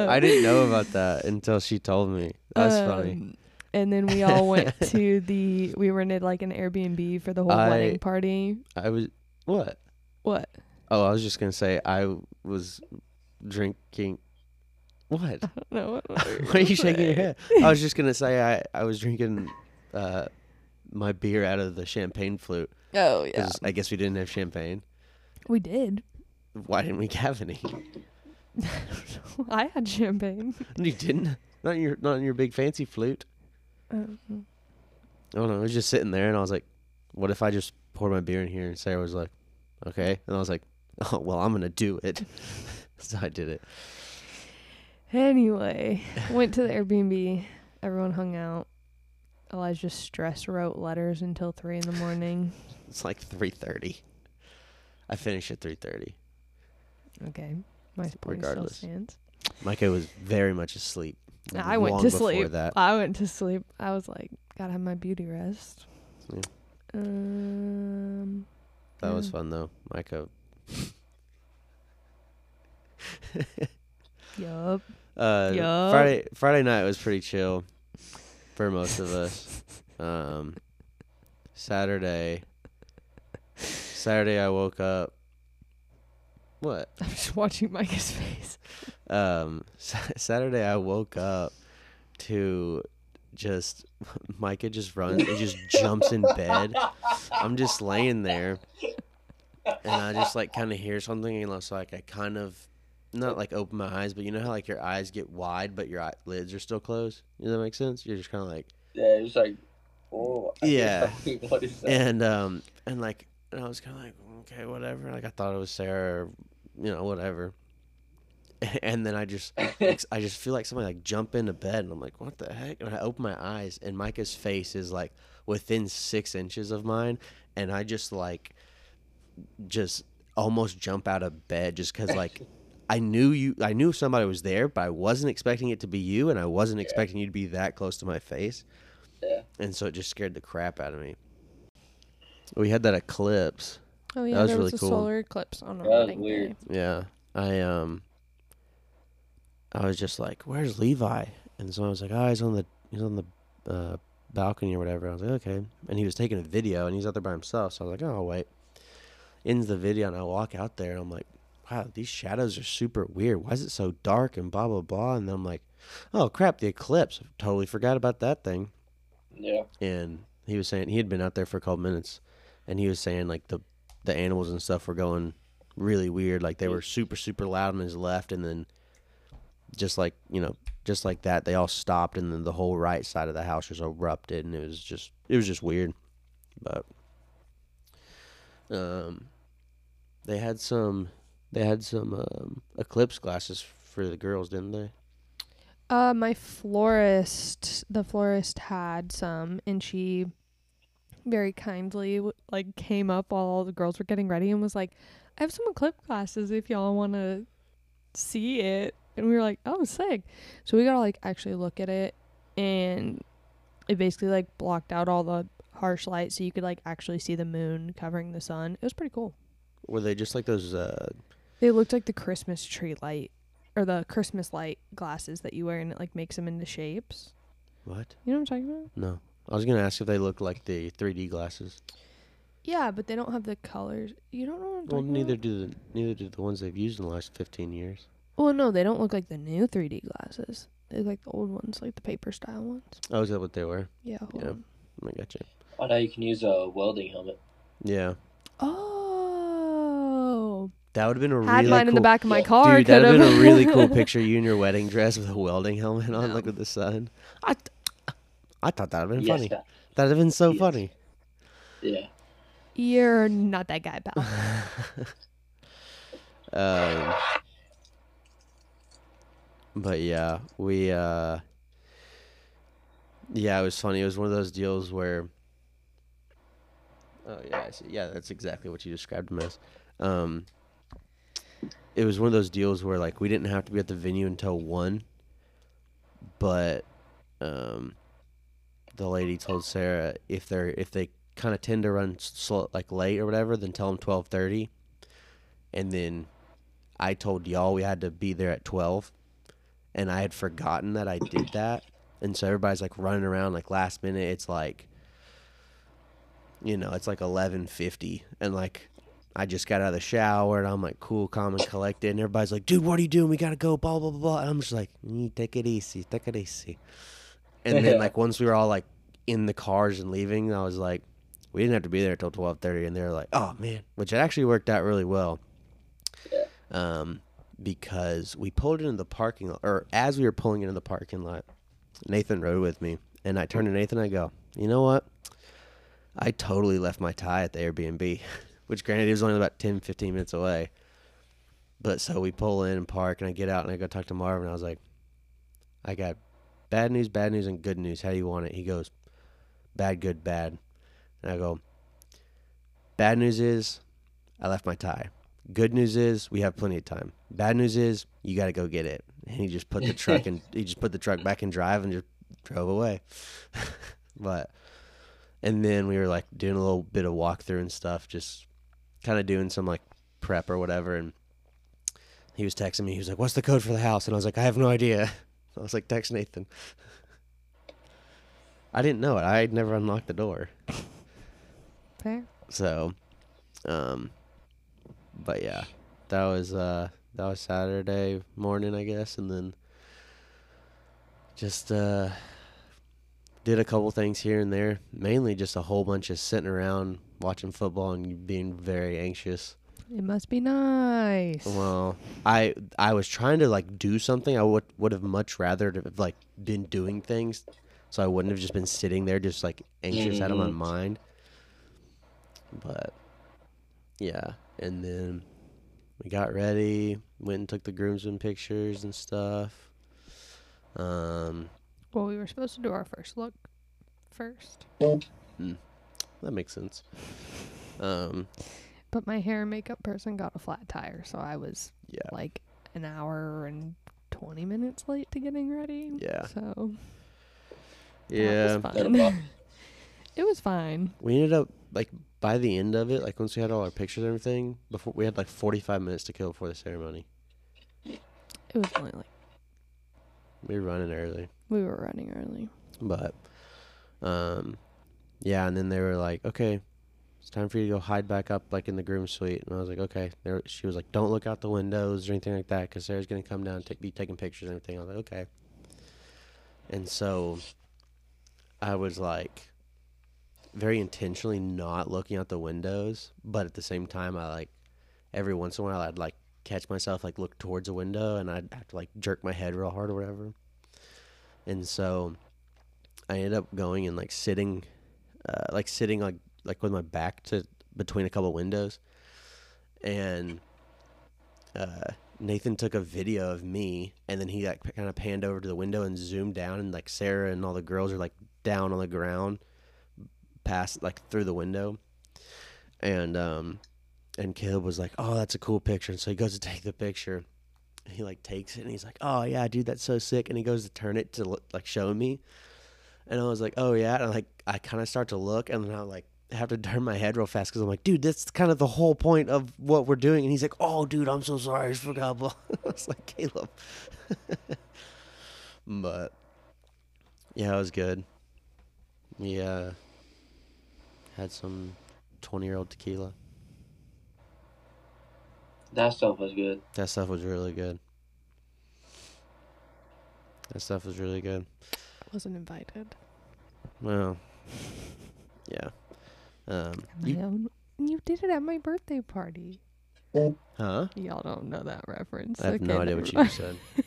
I didn't know about that until she told me. That's funny. Um, And then we all went to the. We rented like an Airbnb for the whole I- wedding party. I was what? What? Oh, I was just gonna say I was drinking. What? [LAUGHS] No. What, Why are you shaking your head? I was just gonna say I I was drinking uh my beer out of the champagne flute. Oh yeah. 'cause I guess we didn't have champagne. We did. Why didn't we have any? [LAUGHS] [LAUGHS] I had champagne. You didn't. Not in your not in your big fancy flute. Uh, I don't know. I was just sitting there, and I was like, "What if I just pour my beer in here?" And Sarah was like, "Okay," and I was like, [LAUGHS] "Oh well, I'm gonna do it." [LAUGHS] so I did it. Anyway, [LAUGHS] went to the Airbnb. Everyone hung out. Elijah stress wrote letters until three in the morning. It's like three thirty. I finished at three thirty. Okay, my point still stands. Micah was very much asleep. I went to sleep. That I went to sleep. I was like, gotta have my beauty rest. Yeah. Um, that was fun though. Micah. [LAUGHS] Yup. Uh, Yup. Friday Friday night was pretty chill for most of us. [LAUGHS] Um, Saturday. Saturday I woke up. What? [LAUGHS] I'm just watching Micah's face. Um, Sa- Saturday I woke up to just Micah just runs, he just jumps in bed. I'm just laying there, and I just like kind of hear something, and so like I kind of not like open my eyes, but you know how like your eyes get wide, but your eye- lids are still closed. Does that make sense? You're just kind of like Yeah, it's like, oh. I Yeah. what is that? and um and like and I was kind of like okay whatever like I thought it was Sarah or you know whatever [LAUGHS] and then I just like, I just feel like somebody like jump into bed and I'm like what the heck and I open my eyes and Micah's face is like within six inches of mine and I just like just almost jump out of bed just because like [LAUGHS] I knew you I knew somebody was there but I wasn't expecting it to be you and I wasn't expecting you to be that close to my face Yeah. and so it just scared the crap out of me we had that eclipse Oh yeah, that was there really was a cool. solar eclipse on our wedding weird. day. Yeah, I um, I was just like, "Where's Levi?" And so I was like, "Oh, he's on the he's on the uh, balcony or whatever." I was like, "Okay," and he was taking a video, and he's out there by himself. So I was like, "Oh, I'll wait." Ends the video, and I walk out there, and I'm like, "Wow, these shadows are super weird. Why is it so dark?" And blah blah blah. And then I'm like, "Oh crap, the eclipse! I Totally forgot about that thing." Yeah. and he was saying he had been out there for a couple minutes and he was saying like the the animals and stuff were going really weird like they were super super loud on his left and then just like you know just like that they all stopped and then the whole right side of the house just erupted and it was just it was just weird but um they had some they had some um, eclipse glasses for the girls didn't they Uh, my florist, the florist had some, and she very kindly like came up while all the girls were getting ready and was like, "I have some eclipse glasses if y'all want to see it." And we were like, "Oh, sick!" So we got to like actually look at it, and it basically like blocked out all the harsh light, so you could like actually see the moon covering the sun. It was pretty cool. Were they just like those uh They looked like the Christmas tree light or the Christmas light glasses that you wear, and it like makes them into shapes. what You know what I'm talking about? No. I was gonna ask if they look like the 3D glasses. Yeah, but they don't have the colors. You don't know what I'm Well, talking neither about? do the neither do the ones they've used in the last 15 years. Well, no, they don't look like the new 3D glasses. They look like the old ones, like the paper style ones. Oh, is that what they were? Yeah. Hold Yeah. on. I gotcha. I know you can use a welding helmet. Yeah, Oh. That would have been a Had really mine cool. in the back of my car. Dude, that'd have been a really cool [LAUGHS] picture. You in your wedding dress with a welding helmet on, No. like with the sun. I, th- I thought that'd have been Yes, funny. that- That'd have been so Yes. funny. Yeah. You're not that guy, pal. [LAUGHS] Um, but yeah, we uh, yeah, it was funny. It was one of those deals where, oh yeah, I see. yeah, that's exactly what you described him as. Um, it was one of those deals where like we didn't have to be at the venue until one, but um, the lady told Sarah if they're if they kind of tend to run slow like late or whatever, then tell them twelve thirty, and then I told y'all we had to be there at 12 and I had forgotten that I did that. And so everybody's like running around like last minute. It's like you know, it's like 11:50 and like I just got out of the shower and I'm like cool, calm and collected and everybody's like, "Dude, what are you doing? We got to go blah blah blah." blah. And I'm just like, mm, "Take it easy. Take it easy." And then [LAUGHS] like once we were all like in the cars and leaving, I was like, we didn't have to be there till 12:30 and they were like, "Oh man," which it actually worked out really well. Um, because we pulled into the parking lot, or as we were pulling into the parking lot, Nathan rode with me, and I turned to Nathan. And I go, you know what? I totally left my tie at the Airbnb, [LAUGHS] which granted it was only about 10, 15 minutes away. But so we pull in and park, and I get out and I go talk to Marvin. I was like, I got bad news, bad news, and good news. How do you want it? He goes, bad, good, bad. And I go, bad news is I left my tie. Good news is we have plenty of time. Bad news is you got to go get it. And he just put the truck and [LAUGHS] he just put the truck back in drive and just drove away. [LAUGHS] but and then we were like doing a little bit of walkthrough and stuff, just kind of doing some like prep or whatever. And he was texting me. He was like, "What's the code for the house?" And I was like, "I have no idea." [LAUGHS] I was like, "Text Nathan." [LAUGHS] I didn't know it. I had never unlocked the door. [LAUGHS] Fair. So, um, but yeah, that was uh that was Saturday morning, I guess, and then just uh did a couple things here and there. Mainly just a whole bunch of sitting around watching football and being very anxious. It must be nice. Well, I I was trying to like do something. I would would have much rather to have like been doing things, so I wouldn't have just been sitting there just like anxious out of my Mhm. mind. But yeah, and then we got ready, went and took the groomsmen pictures and stuff. Um, Well, we were supposed to do our first look first, that makes sense. Um, but my hair and makeup person got a flat tire, so I was yeah, like an hour and 20 minutes late to getting ready. Yeah. So yeah. that was That fun. [LAUGHS] it was fine. We ended up like by the end of it, like once we had all our pictures and everything, before we had like forty five minutes to kill before the ceremony. It was only like We were running early, we were running early. but um, yeah. And then they were like, "Okay, it's time for you to go hide back up like in the groom suite." And I was like, "Okay." There, she was like, "Don't look out the windows or anything like that, because Sarah's gonna come down and be taking pictures and everything." I was like, "Okay." And so I was like very intentionally not looking out the windows, but at the same time, I like every once in a while I'd like catch myself like look towards a window and I'd have to like jerk my head real hard or whatever. And so I ended up going and like sitting, uh, like sitting like like with my back to between a couple windows, and uh, Nathan took a video of me, and then he like kind of panned over to the window and zoomed down, and like Sarah and all the girls are like down on the ground, past like through the window, and um, and Caleb was like, "Oh, that's a cool picture," and so he goes to take the picture. He like takes it and he's like, "Oh yeah, dude, that's so sick." And he goes to turn it to like show me, and I was like, "Oh yeah," and like I kind of start to look, and then I like have to turn my head real fast because I'm like, "Dude, that's kind of the whole point of what we're doing." And he's like, "Oh, dude, I'm so sorry, I just forgot." [LAUGHS] I was like, "Caleb," [LAUGHS] but yeah, it was good. Yeah, uh, had some twenty year old tequila. That stuff was good. That stuff was really good. That stuff was really good. Wasn't invited. Well, yeah. Um, My you, own. You did it at my birthday party. huh? Y'all don't know that reference. I have Okay, no idea what you mind. just said. [LAUGHS]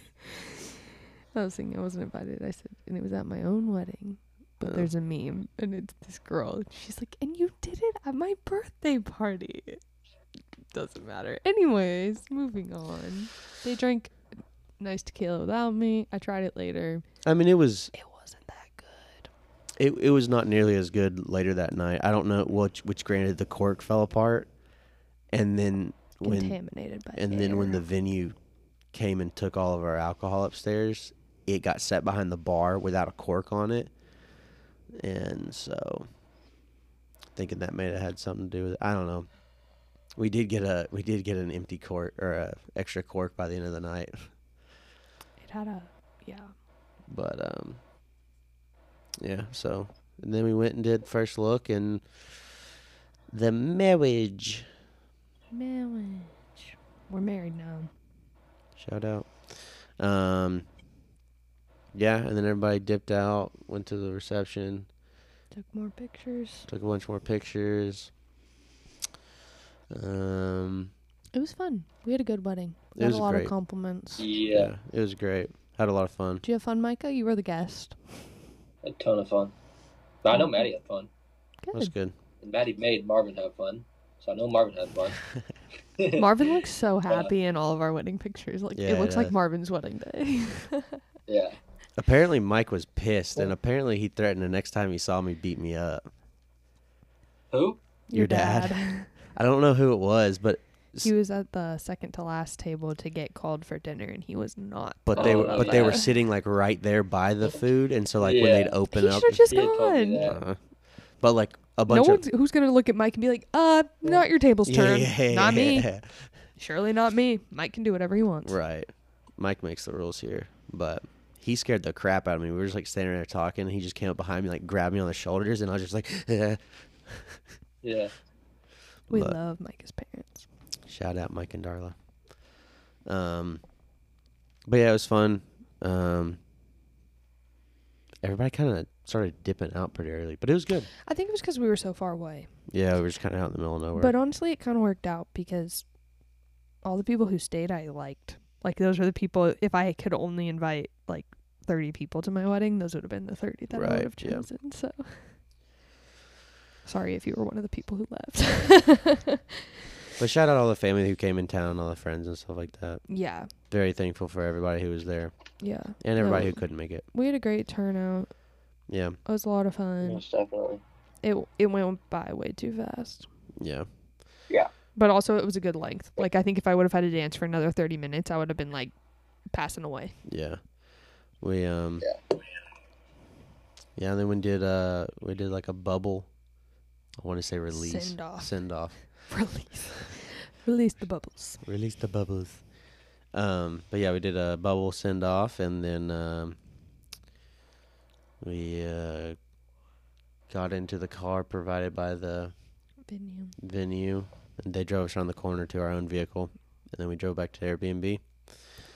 I was thinking I wasn't invited. I said, and it was at my own wedding. But Oh. there's a meme, and it's this girl. and She's like, and you did it at my birthday party. Doesn't matter. Anyways, moving on. They drank nice tequila without me. I tried it later. I mean, it was It wasn't that good. It, it was not nearly as good later that night. I don't know which which granted the cork fell apart, and then when Contaminated by and then when the venue came and took all of our alcohol upstairs, it got set behind the bar without a cork on it, and so thinking that may have had something to do with it. I don't know. We did get a we did get an empty cork or a extra cork by the end of the night, it had a yeah. but um, yeah. So and then we went and did first look and the marriage. Marriage. We're married now. Shout out. Um, yeah, and then everybody dipped out, went to the reception, Took more pictures. took a bunch more pictures. Um, It was fun. We had a good wedding. It Got was a lot great. of compliments. Yeah, it was great. Had a lot of fun. Did you have fun, Micah? You were the guest. A ton of fun. But I know Maddie had fun, That's Good. good. and Maddie made Marvin have fun, so I know Marvin had fun. [LAUGHS] Marvin [LAUGHS] looks so happy in all of our wedding pictures. Like Yeah, it he looks like does. Marvin's wedding day. [LAUGHS] yeah, Apparently, Mike was pissed, and apparently he threatened the next time he saw me beat me up. who? Your dad. I don't know who it was, but he was at the second to last table to get called for dinner, and he was not. but they Oh, were no, but they were yeah. sitting like right there by the food, and so like when Yeah. they'd open He up, should have just He had told me gone. that. uh, but like a No bunch of one's who's gonna look at Mike and be like, "Uh, not your table's turn. Not me. Yeah. Surely not me. Mike can do whatever he wants." Right. Mike makes the rules here, but he scared the crap out of me. We were just like standing there talking, and he just came up behind me, like grabbed me on the shoulders, and I was just like, Yeah, [LAUGHS] yeah." We But- love Micah's parents. Shout out Mike and Darla. Um, but yeah, it was fun. Um, everybody kind of started dipping out pretty early, but it was good. I think it was because we were so far away. Yeah, we were just kind of out in the middle of nowhere. But honestly, it kind of worked out because all the people who stayed, I liked. Like those are the people. If I could only invite like thirty people to my wedding, those would have been the thirty that I would have yeah. chosen. So sorry if you were one of the people who left. [LAUGHS] but shout out all the family who came in town, all the friends and stuff like that. yeah, Very thankful for everybody who was there yeah. and everybody who couldn't make it. We had a great turnout. Yeah, It was a lot of fun. most definitely. It it went by way too fast. Yeah. Yeah. But also, it was a good length. Like I think if I would have had to dance for another thirty minutes, I would have been like passing away. Yeah. We um Yeah. Yeah, and then we did uh we did like a bubble I want to say release. Send off. Send off. [LAUGHS] Release, release the bubbles. Release the bubbles. Um but yeah, we did a bubble send off and then um we uh got into the car provided by the Venue. venue and they drove us around the corner to our own vehicle and then we drove back to Airbnb.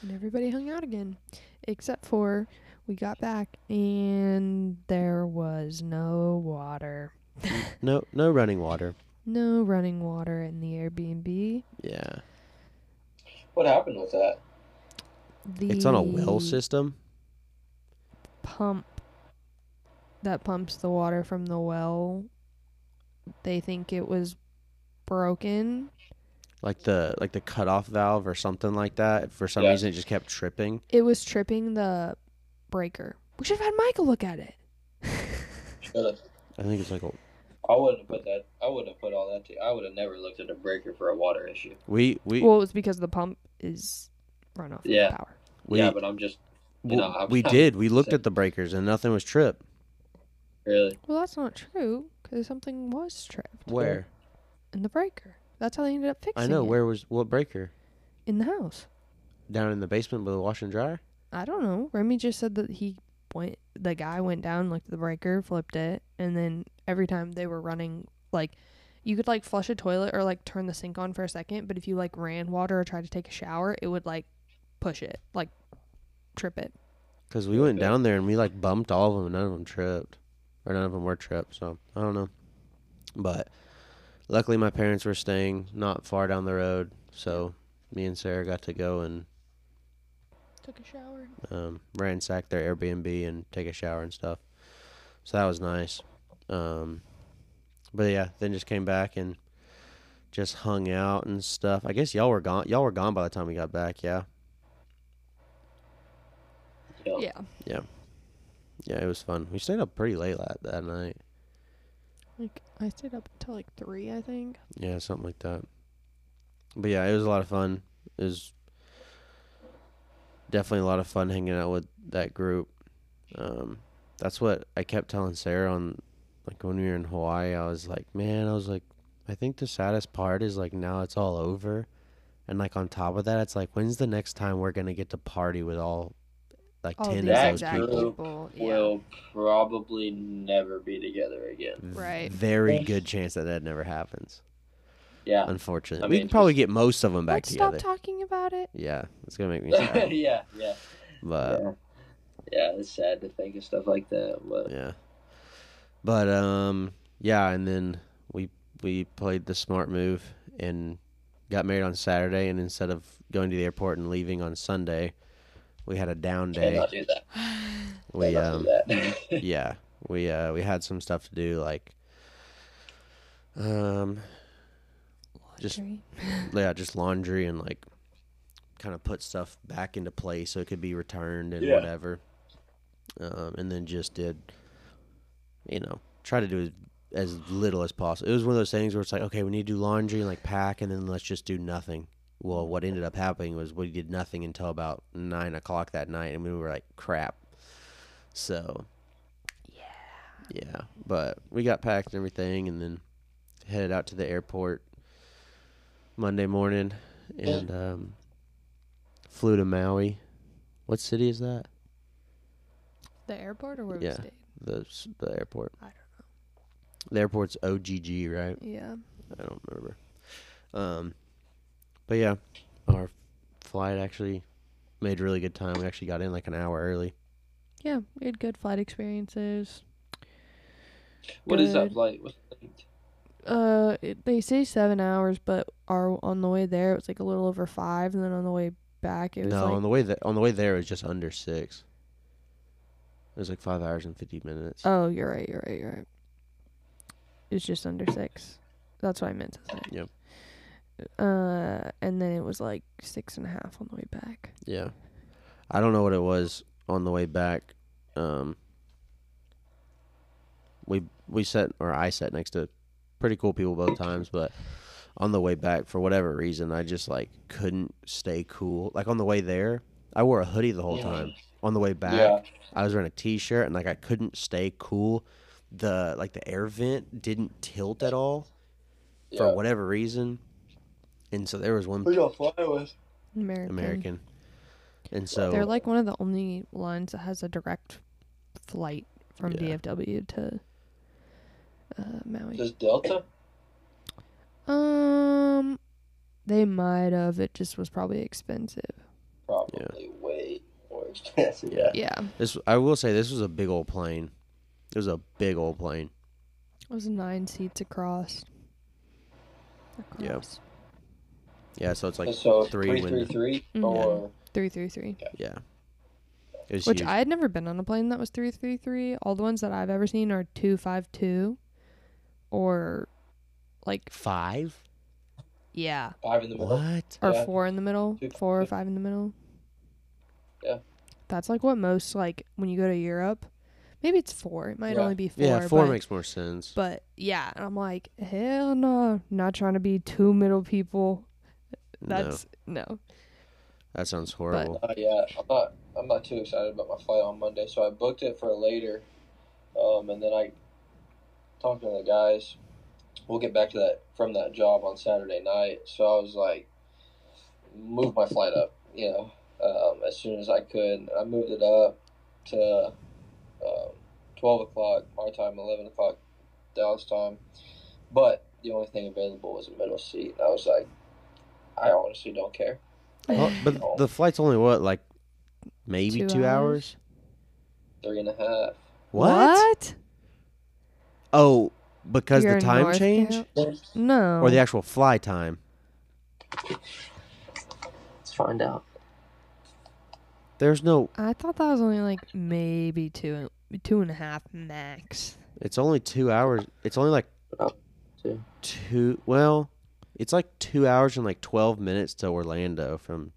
And everybody hung out again. Except for we got back and there was no water. [LAUGHS] No no running water. No running water in the Airbnb. Yeah. What happened with that? The It's on a well system. pump that pumps the water from the well. They think it was broken. like the like the cutoff valve or something like that. For some Yeah. reason, it just kept tripping. It was tripping the breaker. We should have had Michael look at it. [LAUGHS] I think it's like a, I wouldn't have put that. I wouldn't have put all that. To, I would have never looked at a breaker for a water issue. we we Well, it's because the pump is run off Yeah. of power. we yeah, but I'm just you know, w- I'm- we I'm [LAUGHS] did. We looked saying- at the breakers and nothing was tripped. really. Well, that's not true because something was tripped Where in the breaker. That's how they ended up fixing it. I know it. where was what breaker in the house. down in the basement with the wash and dryer. I don't know. Remy just said that he went. The guy went down, looked at the breaker, flipped it, and then every time they were running, like you could like flush a toilet or like turn the sink on for a second, but if you like ran water or tried to take a shower, it would like push it, like trip it. Because we went down there and we like bumped all of them and none of them tripped, or none of them were tripped. So I don't know, but luckily my parents were staying not far down the road, so me and Sarah got to go and Took a shower. um, ransack their Airbnb and take a shower and stuff. So that was nice. Um, but yeah, then just came back and just hung out and stuff. I guess y'all were gone. Y'all were gone by the time we got back. Yeah, You know, Yeah, yeah, it was fun. We stayed up pretty late that that night. like I stayed up until like three, I think. Yeah, something like that. But yeah, it was a lot of fun. It was definitely a lot of fun hanging out with that group. Um, that's what I kept telling Sarah on like when we were in Hawaii. I was like, man, I was like, I think the saddest part is like now it's all over, and like on top of that, it's like when's the next time we're gonna get to party with all like All ten of those exact people? people. Yeah. We'll probably never be together again. Right. Very good chance that that never happens. Yeah. Unfortunately, I we can probably get most of them back Let's together. stop talking about it. yeah, it's gonna make me [LAUGHS] sad. yeah. Yeah. but yeah. Yeah. It's sad to think of stuff like that, but Yeah. But um yeah, and then we we played the smart move and got married on Saturday, and instead of going to the airport and leaving on Sunday, we had a down day. Cannot do that. [SIGHS] We Cannot um, do that. [LAUGHS] yeah, we uh, we had some stuff to do, like um, Just- Laundry. [LAUGHS] yeah, just laundry and like kind of put stuff back into place so it could be returned and Yeah. whatever. Um, and then just did, you know, try to do as, as little as possible. It was one of those things where it's like, okay, we need to do laundry and like pack, and then let's just do nothing. Well, what ended up happening was we did nothing until about nine o'clock that night, and we were like, crap. So, yeah, yeah, but we got packed and everything, and then headed out to the airport Monday morning, and um, flew to Maui. What city is that? The airport or where Yeah. we stayed? The the airport. I don't know. The airport's OGG, right? Yeah. I don't remember. Um, but yeah, our flight actually made really good time. We actually got in like an hour early. Yeah, we had good flight experiences. what is that Good. flight? What's the? Uh, it, they say seven hours, but our on the way there it was like a little over five, and then on the way back it was No, like on the way th- on the way there it was just under six. It was like five hours and fifty minutes. oh, you're right, you're right, you're right. It was just under six. That's what I meant to say. Yep. Uh, and then it was like six and a half on the way back. Yeah, I don't know what it was on the way back. Um, we we sat or I sat next to pretty cool people both times, but on the way back for whatever reason I just like couldn't stay cool. Like on the way there, I wore a hoodie the whole Yeah. time. On the way back, Yeah. I was wearing a t-shirt and like I couldn't stay cool. The like the air vent didn't tilt at all for whatever reason. And so there was one Who y'all fly with? American. American. And so They're like one of the only lines that has a direct flight from Yeah. DFW to uh, Maui. Does Delta? Um, they might have. It just was probably expensive. Probably way more expensive. Yeah. Yeah, This I will say this was a big old plane. It was a big old plane. it was nine seats across. Yep. Across. Yeah, so it's like so three three, window- three, three, Mhm. or Three three three. yeah. It Which huge. I had never been on a plane that was three three three. All the ones that I've ever seen are two five two, or like five. yeah, five in the middle. What? or Yeah. four in the middle, Two- four or five in the middle. Yeah. That's like what most like when you go to Europe. Maybe it's four. It might Yeah. only be four. yeah, four but, makes more sense. But yeah, and I'm like, hell no, not trying to be two middle people. That's no. no, that sounds horrible. Not yet. I'm not. I'm not too excited about my flight on Monday, so I booked it for later. Um, and then I talked to the guys. We'll get back to that from that job on Saturday night. So I was like, move my flight up, you know, um, as soon as I could. I moved it up to um, twelve o'clock my time, eleven o'clock Dallas time. But the only thing available was a middle seat. I was like, I honestly don't care. Well, [LAUGHS] but the flight's only what, like maybe Two two, hours? hours? Three and a half. What? Oh, because You're the time North change Carol- No. or the actual fly time? Let's find out. There's no. I thought that was only like maybe two, two and a half max. It's only two hours. It's only like Oh, two. two. Well, it's like two hours and like twelve minutes to Orlando from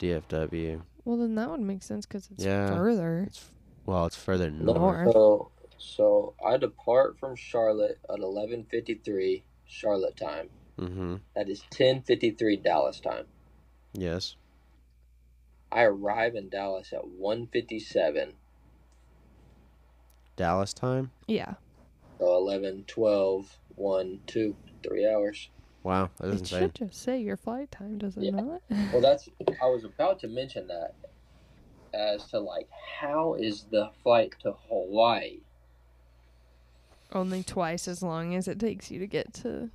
DFW. Well, then that would make sense because it's Yeah. further. It's well, it's further No, north. So, so I depart from Charlotte at eleven fifty three Charlotte time. Mm-hmm. That is ten fifty three Dallas time. Yes. I arrive in Dallas at one fifty seven. Dallas time. Yeah. So 11, 12, 1, 2, 3 hours. Wow, that It doesn't say. should just say your flight time, does it Yeah. not? [LAUGHS] Well, that's. I was about to mention that as to like how is the flight to Hawaii? Only twice as long as it takes you to get to.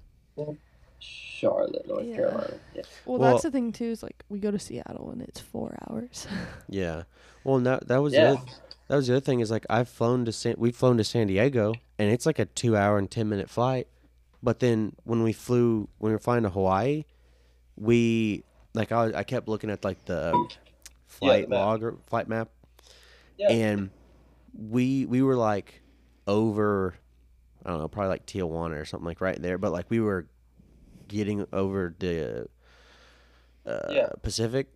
Charlotte, North Yeah. Carolina. Yeah. Well, Well- that's the thing too. Is like we go to Seattle and it's four hours. [LAUGHS] Yeah. Well, and that that was Yeah. the that was the other thing is like I've flown to San we've flown to San Diego and it's like a two hour and ten minute flight, But then when we flew, when we were flying to Hawaii, we like I, I kept looking at like the flight map. log or flight map, Yeah. and we we were like over, I don't know, probably like Tijuana or something like right there. But like we were getting over the uh, Yeah. Pacific,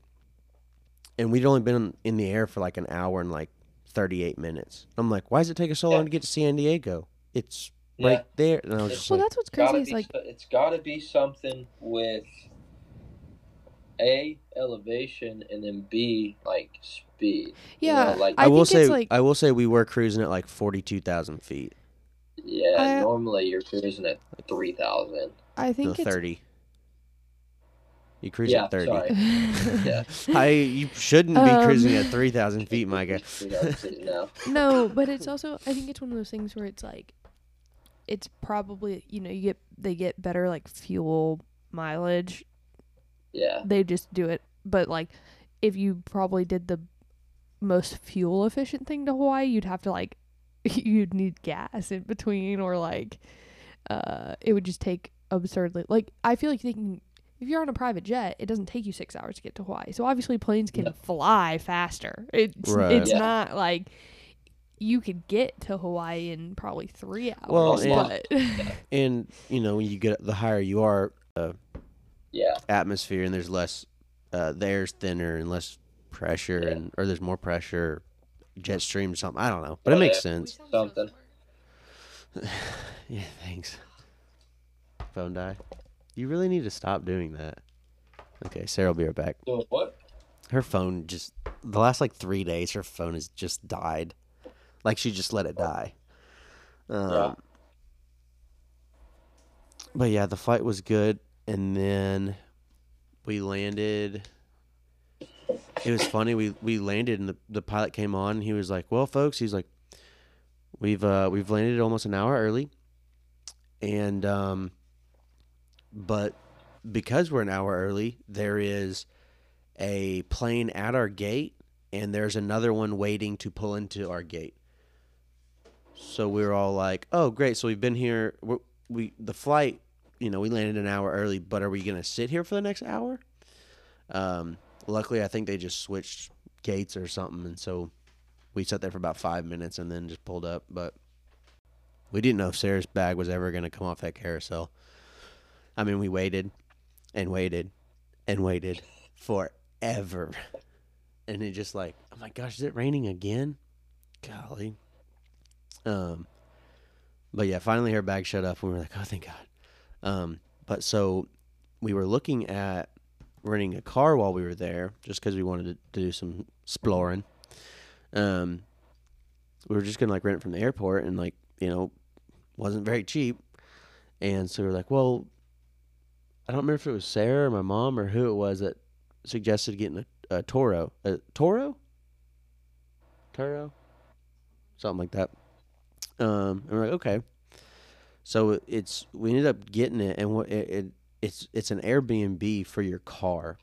and we'd only been in the air for like an hour and like thirty eight minutes. I'm like, why does it take us so Yeah. long to get to San Diego? It's Yeah. right there. And I was It's- just Well, like, that's what's crazy. Is be, like so- it's got to be something with a elevation and then b like speed. You yeah, know, like I, I, will say like I will say we were cruising at like forty two thousand feet, yeah, I- normally you're cruising at three thousand. I no think it's thirty. You cruise Yeah, at thirty. sorry. [LAUGHS] Yeah. I you shouldn't be Um, cruising at three thousand feet, Micah. [LAUGHS] no. no, but it's also I think it's one of those things where it's like it's probably you know you get they get better like fuel mileage. Yeah. They just do it, but like if you probably did the most fuel efficient thing to Hawaii, you'd have to like [LAUGHS] you'd need gas in between or like uh it would just take absurdly like I feel like they can if you're on a private jet, it doesn't take you six hours to get to Hawaii. So obviously planes can No. fly faster. It's Right. it's Yeah. not like you could get to Hawaii in probably three hours. Well, but [LAUGHS] And you know when you get the higher you are, uh, Yeah. atmosphere and there's less, uh, the air's thinner and less pressure Yeah. and or there's more pressure, jet stream or something. I don't know, but it Oh, makes yeah. sense. Something. [SIGHS] Yeah, thanks. Phone die. You really need to stop doing that. Okay, Sarah will be right back. Doing what? Her phone just the last like three days, her phone has just died. Like she just let it die. Um, Yeah. But yeah, the flight was good, and then we landed. It was funny. We we landed, and the, the pilot came on. He was like, "Well, folks," he's like, "We've uh we've landed almost an hour early, and um, but because we're an hour early, there is a plane at our gate, and there's another one waiting to pull into our gate." So we were all like, "Oh, great! So we've been here. We're, we the flight, you know, we landed an hour early, but are we gonna sit here for the next hour?" Um, luckily, I think they just switched gates or something, and so we sat there for about five minutes and then just pulled up. But we didn't know if Sarah's bag was ever gonna come off that carousel. I mean, we waited and waited and waited forever, and it just like, oh my gosh, is it raining again? Golly. Um, but yeah, finally her bag shut up, and we were like, oh, thank God. Um, but so we were looking at renting a car while we were there, just because we wanted to, to do some exploring. Um, we were just gonna like rent it from the airport, and like you know, wasn't very cheap, and so we were like, well, I don't remember if it was Sarah or my mom or who it was that suggested getting a, a Turo, a Turo, Turo, something like that. Um, and we're like, okay. So it's we ended up getting it, and what it, it it's it's an Airbnb for your car,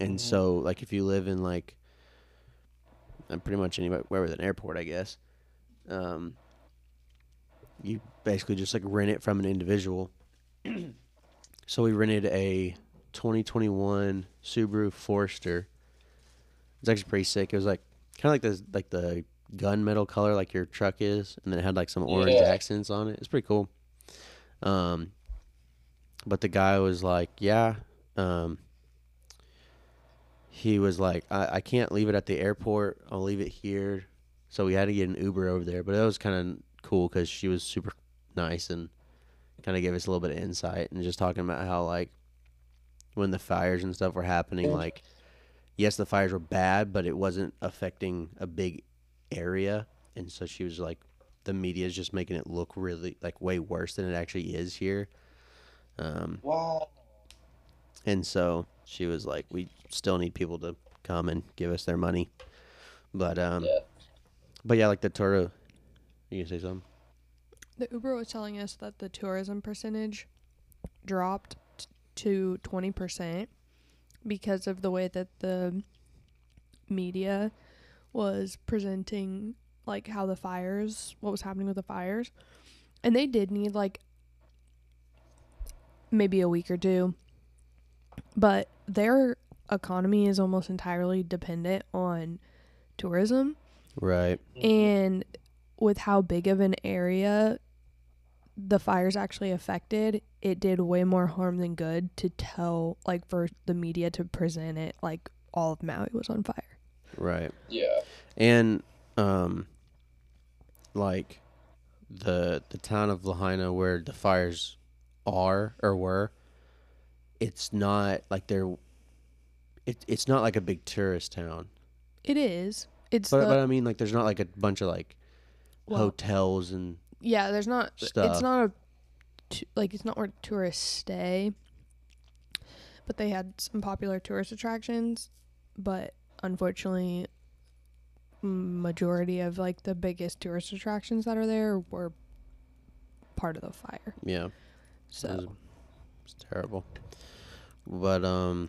and Mhm. so like if you live in like, uh, pretty much anywhere with an airport, I guess, um, you basically just like rent it from an individual. [CLEARS THROAT] so we rented a 2021 Subaru Forester. It's actually pretty sick. It was like kind of like the like the gunmetal color like your truck is, and then it had like some orange Yeah. accents on it. It's pretty cool. Um, but the guy was like, "Yeah." Um, he was like, I, "I can't leave it at the airport. I'll leave it here." So we had to get an Uber over there, but it was kind of cool because she was super nice and kind of gave us a little bit of insight and just talking about how like when the fires and stuff were happening, like yes, the fires were bad, but it wasn't affecting a big area, and so she was like, the media is just making it look really like way worse than it actually is here. Um, Wow. and so she was like, we still need people to come and give us their money, but um, Yeah. but yeah, like the Turo. You gonna say something? The Uber was telling us that the tourism percentage dropped t- to 20% because of the way that the media was presenting like how the fires what was happening with the fires and they did need like maybe a week or two. But their economy is almost entirely dependent on tourism. Right. And with how big of an area the fires actually affected, it did way more harm than good to tell, like, for the media to present it like all of Maui was on fire. Right. Yeah. And um like the the town of Lahaina where the fires are or were, it's not like they're it, it's not like a big tourist town. It is. It's But the, but I mean like there's not like a bunch of like well, hotels and yeah. There's not. stuff. It's not a like it's not where tourists stay. But they had some popular tourist attractions, but unfortunately, majority of like the biggest tourist attractions that are there were part of the fire. yeah, it So it's terrible. But um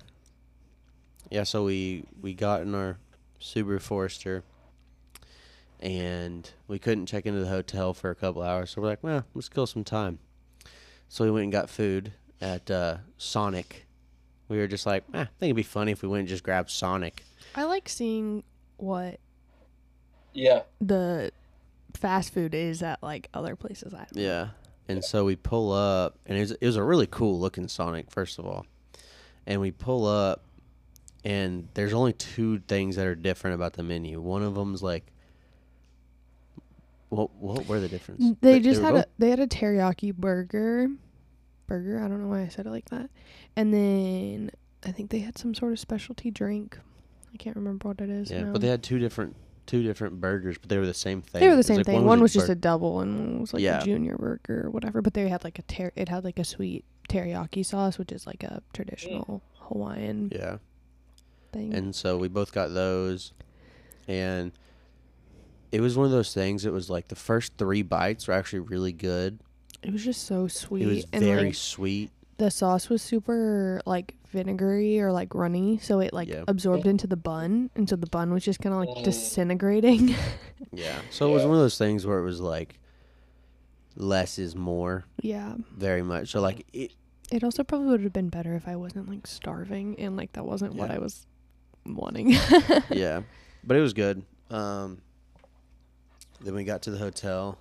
yeah, so we we got in our Subaru Forester and we couldn't check into the hotel for a couple hours. So we're like, well, let's kill some time. So we went and got food at uh, Sonic. We were just like, eh, I think it'd be funny if we went and just grabbed Sonic. I like seeing what Yeah. the fast food is at like other places. I Yeah. And so we pull up, and it was, it was a really cool looking Sonic, first of all. And we pull up, and there's only two things that are different about the menu. One of them's like, what what were the difference? They just were had both- a they had a teriyaki burger. Burger. I don't know why I said it like that. And then I think they had some sort of specialty drink. I can't remember what it is. yeah, now. but they had two different two different burgers, but they were the same thing. They were the was same like thing. One was, just bur- a double, and one was like Yeah. a junior burger or whatever. But they had like a ter- it had like a sweet teriyaki sauce, which is like a traditional Hawaiian yeah. thing. And so we both got those, and it was one of those things. It was like the first three bites were actually really good. it was just so sweet. It was and very like sweet. the sauce was super like vinegary or like runny, so it like Yeah. absorbed into the bun, and so the bun was just kind of like Mm. disintegrating. [LAUGHS] Yeah. So it was one of those things where it was like less is more, yeah. very much. So like it. It also probably would have been better if I wasn't like starving and like that wasn't what I was wanting. [LAUGHS] yeah, but it was good. Um. Then we got to the hotel.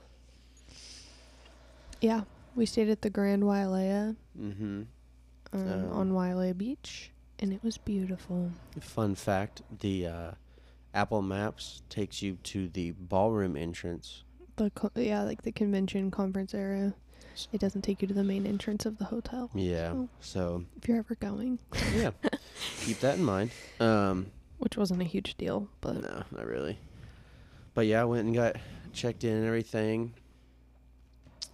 yeah, we stayed at the Grand Wailea Mm-hmm. um, Um, on Wailea Beach, and it was beautiful. Fun fact: the uh, Apple Maps takes you to the ballroom entrance. The co- yeah, like the convention conference area. It doesn't take you to the main entrance of the hotel Yeah. Oh. So if you're ever going, yeah, keep that in mind. Um. [LAUGHS] which wasn't a huge deal, but No, not really. But yeah, I went and got checked in and everything.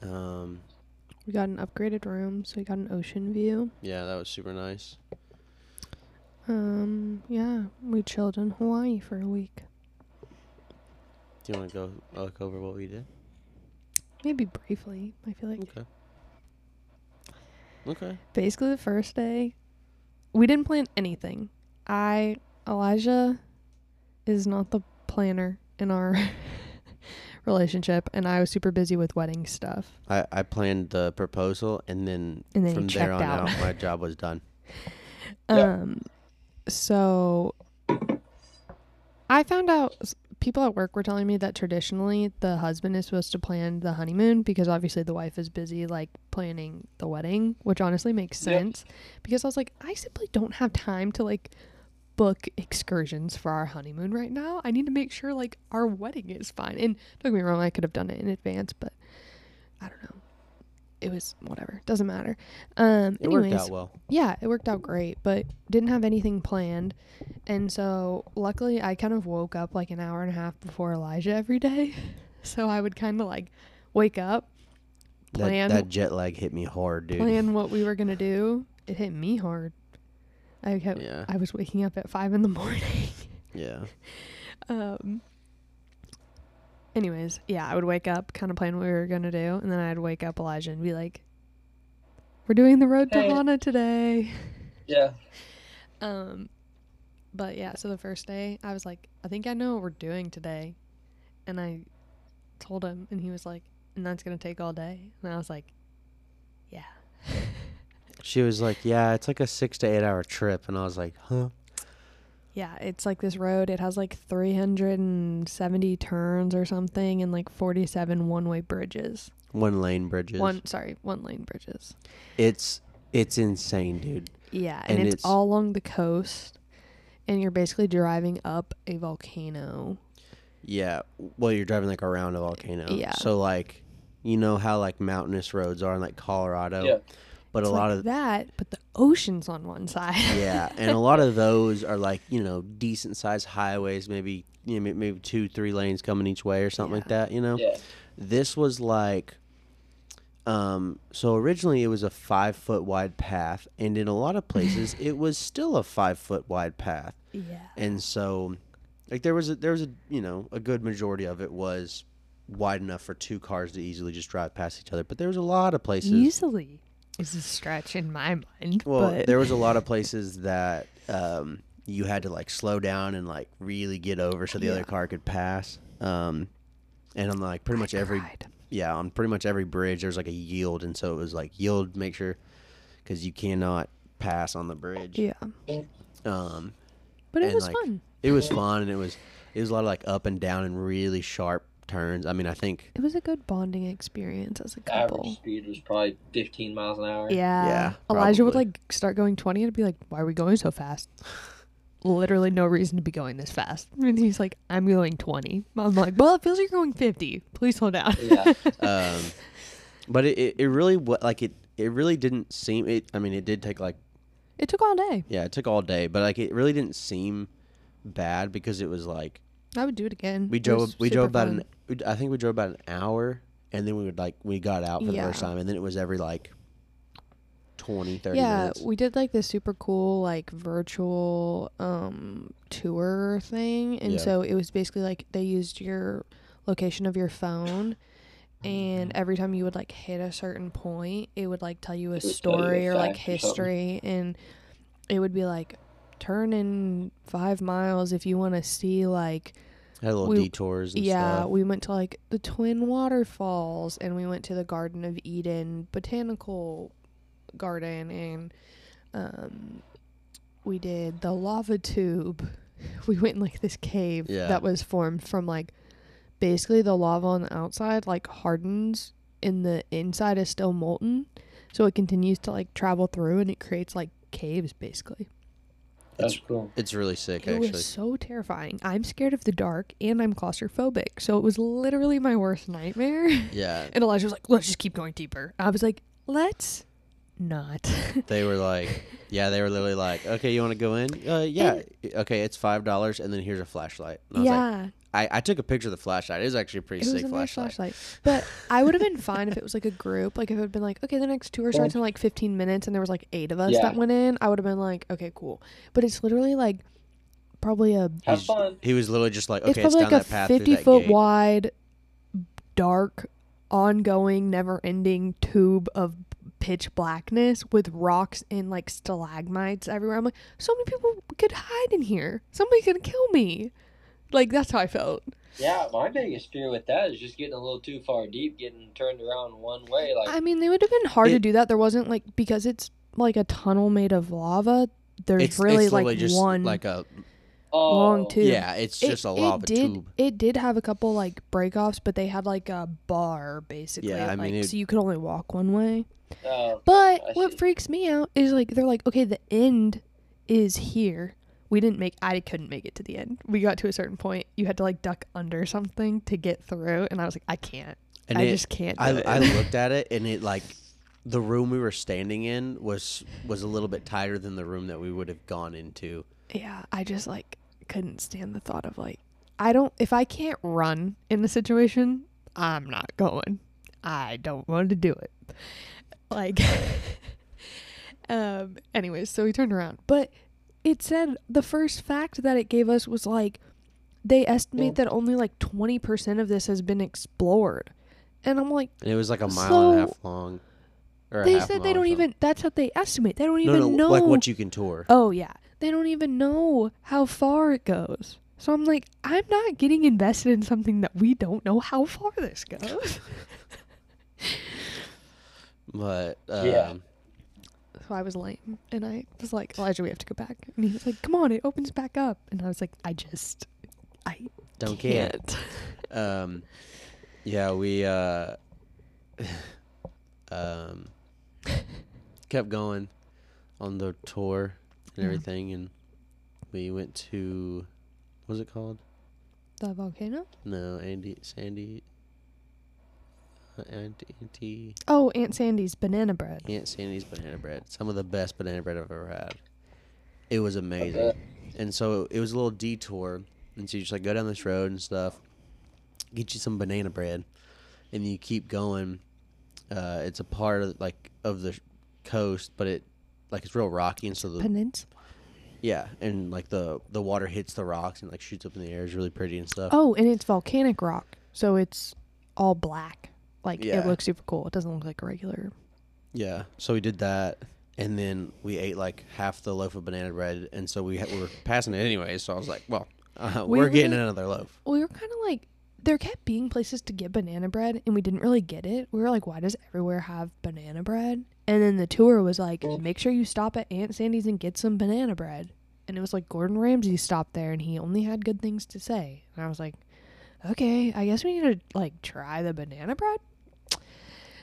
Um, we got an upgraded room, so we got an ocean view. yeah, that was super nice. Um, yeah, we chilled in Hawaii for a week. Do you want to go look over what we did? Maybe briefly. I feel like Okay. Okay. basically the first day we didn't plan anything i elijah is not the planner in our [LAUGHS] relationship and i was super busy with wedding stuff I, I planned the proposal and then, And then from there on out. out. my job was done. Yeah. [LAUGHS] um so i found out people at work were telling me that traditionally the husband is supposed to plan the honeymoon because obviously the wife is busy like planning the wedding which honestly makes Yep. sense because i was like i simply don't have time to like book excursions for our honeymoon right now i need to make sure like our wedding is fine and don't get me wrong i could have done it in advance but i don't know it was whatever doesn't matter um It anyways, worked out well. yeah, it worked out great, but didn't have anything planned. And so luckily I kind of woke up like an hour and a half before Elijah every day. [LAUGHS] So I would kind of like wake up, That, plan that jet lag hit me hard, dude. plan what we were going to do. It hit me hard. I kept Yeah. I was waking up at 5 in the [LAUGHS] morning. Yeah. um Anyways, yeah, I would wake up, kind of plan what we were going to do, and then I'd wake up Elijah and be like, "We're doing the road to Hey. Hana today." Yeah. [LAUGHS] Um, but yeah, so the first day, I was like, I think I know what we're doing today. And I told him, and he was like, and that's going to take all day. And I was like, yeah. [LAUGHS] She was like, "Yeah, it's like a six to eight hour trip," and I was like, "Huh." Yeah, it's like this road. It has like 370 turns or something, and like 47 one-way bridges. One lane bridges. One, sorry, one-lane bridges. It's it's insane, dude. Yeah, and, And it's, it's- all along the coast, and you're basically driving up a volcano. Yeah. Well, you're driving like around a volcano. Yeah. So like, you know how like mountainous roads are in like Colorado. Yeah. But It's a lot like of that, but the ocean's on one side. yeah, [LAUGHS] and a lot of those are like you know decent sized highways, maybe you know, maybe two three lanes coming each way or something like that. You know. Yeah. This was like, um, so originally it was a five foot wide path, and in a lot of places [LAUGHS] it was still a five foot wide path, yeah. and so, like there was a there was a you know a good majority of it was wide enough for two cars to easily just drive past each other, but there was a lot of places. Easily is a stretch in my mind. well, but there was a lot of [LAUGHS] places that um, you had to like slow down and like really get over so the Yeah. other car could pass. Um, and on like pretty I much every cried. yeah, on pretty much every bridge there's like a yield, and so it was like yield, make sure, because you cannot pass on the bridge. Yeah, Um, but it was like, fun. it was fun, and it was it was a lot of like up and down and really sharp turns. I mean, I think It was a good bonding experience as a couple. Average couple. speed was probably 15 miles an hour. Yeah. Yeah, Elijah would like start going 20 and I'd be like, why are we going so fast? Literally no reason to be going this fast. And he's like, I'm going 20. I'm like, well, it feels like you're going 50. Please slow down. Yeah. [LAUGHS] um, but it, it, it really wa- like it it really didn't seem it. I mean, it did take like It took all day. yeah, it took all day, but like it really didn't seem bad because it was like I would do it again. we drove we drove about fun. an we- I think we drove about an hour and then we would like we got out for the first time and then it was every like 20 30 yeah, minutes. we did like this super cool like virtual um tour thing and Yeah. so it was basically like they used your location of your phone and every time you would like hit a certain point it would like tell you a It would tell you a story or like fact or something. history and it would be like turn in 5 miles if you want to see like Had little we- detours yeah, stuff. we went to like the Twin Waterfalls and we went to the Garden of Eden Botanical Garden and um we did the lava tube. [LAUGHS] We went in like this cave Yeah. that was formed from like basically the lava on the outside like hardens and the inside is still molten. So it continues to like travel through and it creates like caves basically. That's cool. It's really sick It actually. was so terrifying. I'm scared of the dark and I'm claustrophobic. So it was literally my worst nightmare. [LAUGHS] yeah. And Elijah was like, let's just keep going deeper. I was like, let's not. [LAUGHS] They were like, yeah, they were literally like, okay, you want to go in? Uh, yeah. okay, it's five dollars, and then here's a flashlight. And I was like, yeah. I, I took a picture of the flashlight. It was actually a pretty It was sick a nice flashlight. flashlight. But I would have been [LAUGHS] fine if it was like a group. Like if it had been like, okay, the next tour starts in like 15 minutes and there was like eight of us Yeah. that went in, I would have been like, okay, cool. But it's literally like probably a Have fun. He was literally just like, okay, it's, probably down like a path 50 that foot gate. wide, dark, ongoing, never ending tube of pitch blackness with rocks and like stalagmites everywhere. I'm like, so many people could hide in here. Somebody could kill me. Like, that's how I felt. Yeah, my biggest fear with that is just getting a little too far deep, getting turned around one way. Like, I mean, they would have been hard to do that. There wasn't like, because it's like a tunnel made of lava, there's It's really it's like just one like a oh, long tube. yeah, it's It- just a it lava did, tube. It did have a couple like breakoffs, but they had like a bar basically. Yeah, I mean, like, it- so you could only walk one way. Oh, But what freaks me out is like they're like, okay, the end is here. We didn't make. I couldn't make it to the end. We got to a certain point. You had to like duck under something to get through, and I was like, I can't. And I it, just can't. Do I. I [LAUGHS] looked at it and it like the room we were standing in was was a little bit tighter than the room that we would have gone into. yeah, I just like couldn't stand the thought of like, I don't. If I can't run in the situation, I'm not going. I don't want to do it. Like, [LAUGHS] um. Anyways, so we turned around, but it said the first fact that it gave us was like they estimate that only like 20% of this has been explored. And I'm like, And it was like a mile and a half long. Or they half said they don't even, that's what they estimate. They don't No, even no, know. like what you can tour. oh, yeah. They don't even know how far it goes. So I'm like, I'm not getting invested in something that we don't know how far this goes. [LAUGHS] But um, Yeah. So I was lame, and I was like, Elijah, we have to go back. And he was like, Come on, it opens back up. And I was like, I just, I Don't care. can't. [LAUGHS] Um, yeah, we uh, [LAUGHS] um, kept going on the tour and Yeah. everything, and we went to what was it called? The volcano? No, Andy, Sandy, Aunt Auntie, Oh, Aunt Sandy's banana bread. Aunt Sandy's banana bread. Some of the best banana bread I've ever had. It was amazing. And so it was a little detour, and so you just like go down this road and stuff, get you some banana bread, and you keep going. Uh, it's a part of like of the coast, but it like it's real rocky, and so the Peninsula. yeah, and like the the water hits the rocks and like shoots up in the air. It's really pretty and stuff. Oh, and it's volcanic rock, so it's all black. Like Yeah. it looks super cool. It doesn't look like a regular. Yeah, so we did that, and then we ate like half the loaf of banana bread, and so we, ha- we were passing it anyway. So I was like, well, uh, [LAUGHS] We we're getting were- another loaf. We were kind of like there kept being places to get banana bread, and we didn't really get it. We were like, why does everywhere have banana bread? And then the tour was like, make sure you stop at Aunt Sandy's and get some banana bread. And it was like Gordon Ramsay stopped there, and he only had good things to say. And I was like, okay, I guess we need to like try the banana bread.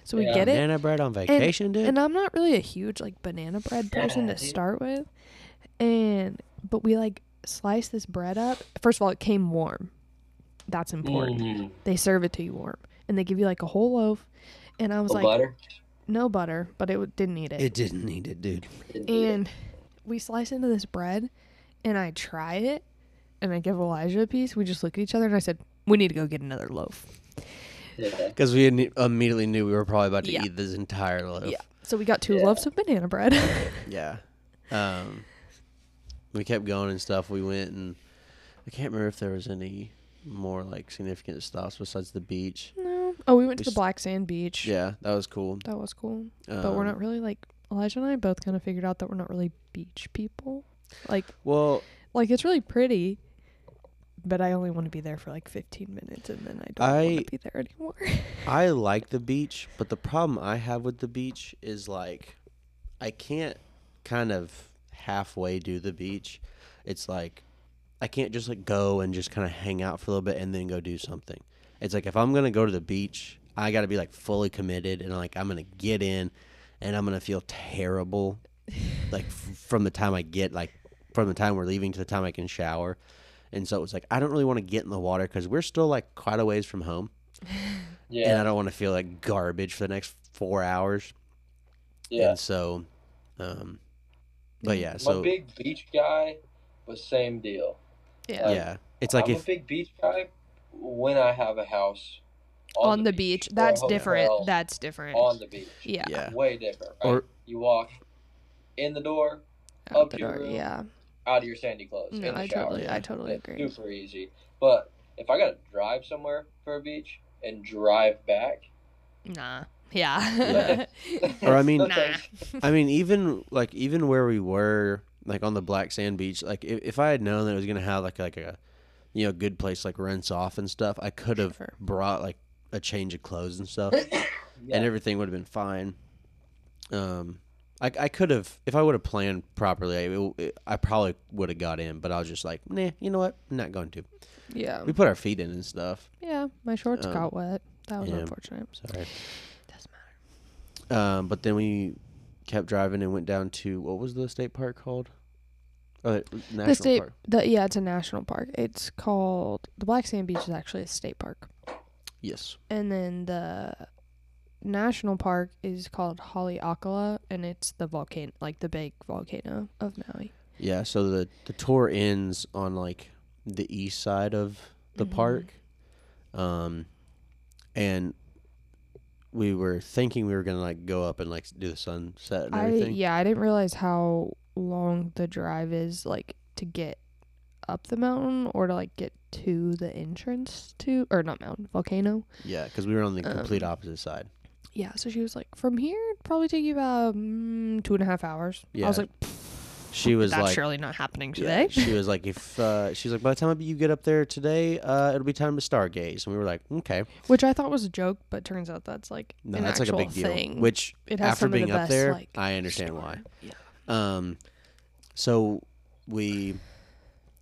So we Yeah. get it, Banana bread on vacation, dude. and I'm not really a huge like banana bread person Yeah, to dude. start with. And but we like slice this bread up. First of all, it came warm. That's important. Mm. They serve it to you warm, and they give you like a whole loaf. And I was No like, butter. no butter, but it w- didn't need it. it didn't need it, dude. And we slice into this bread, and I try it, and I give Elijah a piece. We just look at each other, and I said, "We need to go get another loaf." Yeah. [LAUGHS] Because we immediately knew we were probably about to Yeah. eat this entire loaf. Yeah. So we got two Yeah. loaves of banana bread. [LAUGHS] Yeah. Um, we kept going and stuff. We went and I can't remember if there was any more like significant stops besides the beach. no. Oh, we went to the Black Sand Beach. Yeah, that was cool. That was cool. but we're Um, not really like Elijah and I both kind of figured out that we're not really beach people. Like Well, like it's really pretty, but I only want to be there for like 15 minutes and then I don't I- want to be there anymore. [LAUGHS] I like the beach, but the problem I have with the beach is like I can't kind of halfway do the beach. It's like I can't just like go and just kind of hang out for a little bit and then go do something. It's like if I'm going to go to the beach, I got to be like fully committed and like I'm going to get in and I'm going to feel terrible like f- from the time I get like from the time we're leaving to the time I can shower. And so it was like I don't really want to get in the water cuz we're still like quite a ways from home [LAUGHS] and I don't want to feel like garbage for the next four hours. Yeah. And so, um, but yeah, I'm so a big beach guy, but same deal. yeah. yeah, it's like I'm if a big beach guy when I have a house On, the beach. or a That's different. hotel That's different. on the beach. yeah. yeah, Way different. Right? Or- you walk in the door, up the your door. room, Yeah. Out of your sandy clothes. No, in the I shower. totally- I totally It's agree. Super easy. But if I gotta drive somewhere for a beach and drive back, Nah. Yeah. [LAUGHS] Or, I mean- [LAUGHS] Nah. I mean, even like even where we were, like on the black sand beach, like if, if I had known that it was gonna have like like a, you know, good place like rinse off and stuff, I could have Sure. brought like a change of clothes and stuff, [COUGHS] Yeah. and everything would have been fine. Um, I I could have if I would have planned properly, it, it, I probably would have got in, but I was just like, nah, you know what, I'm not going to. yeah. We put our feet in and stuff. Yeah. My shorts Um, got wet. That was yeah. unfortunate. Sorry. Doesn't matter. Um, but then we kept driving and went down to what was the state park called? Oh, the national the state, park. the yeah, it's a national park. It's called the Black Sand Beach is actually a state park, Yes. and then the national park is called Haleakala, and it's the volcano, like the big volcano of Maui. Yeah. So the the tour ends on like the east side of the Mhm. park, um, and we were thinking we were gonna like go up and like do the sunset and I everything. yeah, I didn't realize how long the drive is like to get up the mountain or to like get to the entrance to or not mountain volcano. Yeah, because we were on the complete Um, opposite side. Yeah, so she was like, from here, it'd probably take you about mm, two and a half hours. Yeah. I was like, she was That's like, surely not happening yeah, today. she was like, if uh, she's like, by the time you get up there today, uh, it'll be time to stargaze. And we were like, okay, Which I thought was a joke, but turns out that's like no, an that's like a actual big deal. thing. Which It has after being the up best, there, like, I understand why. Yeah. Um, so we,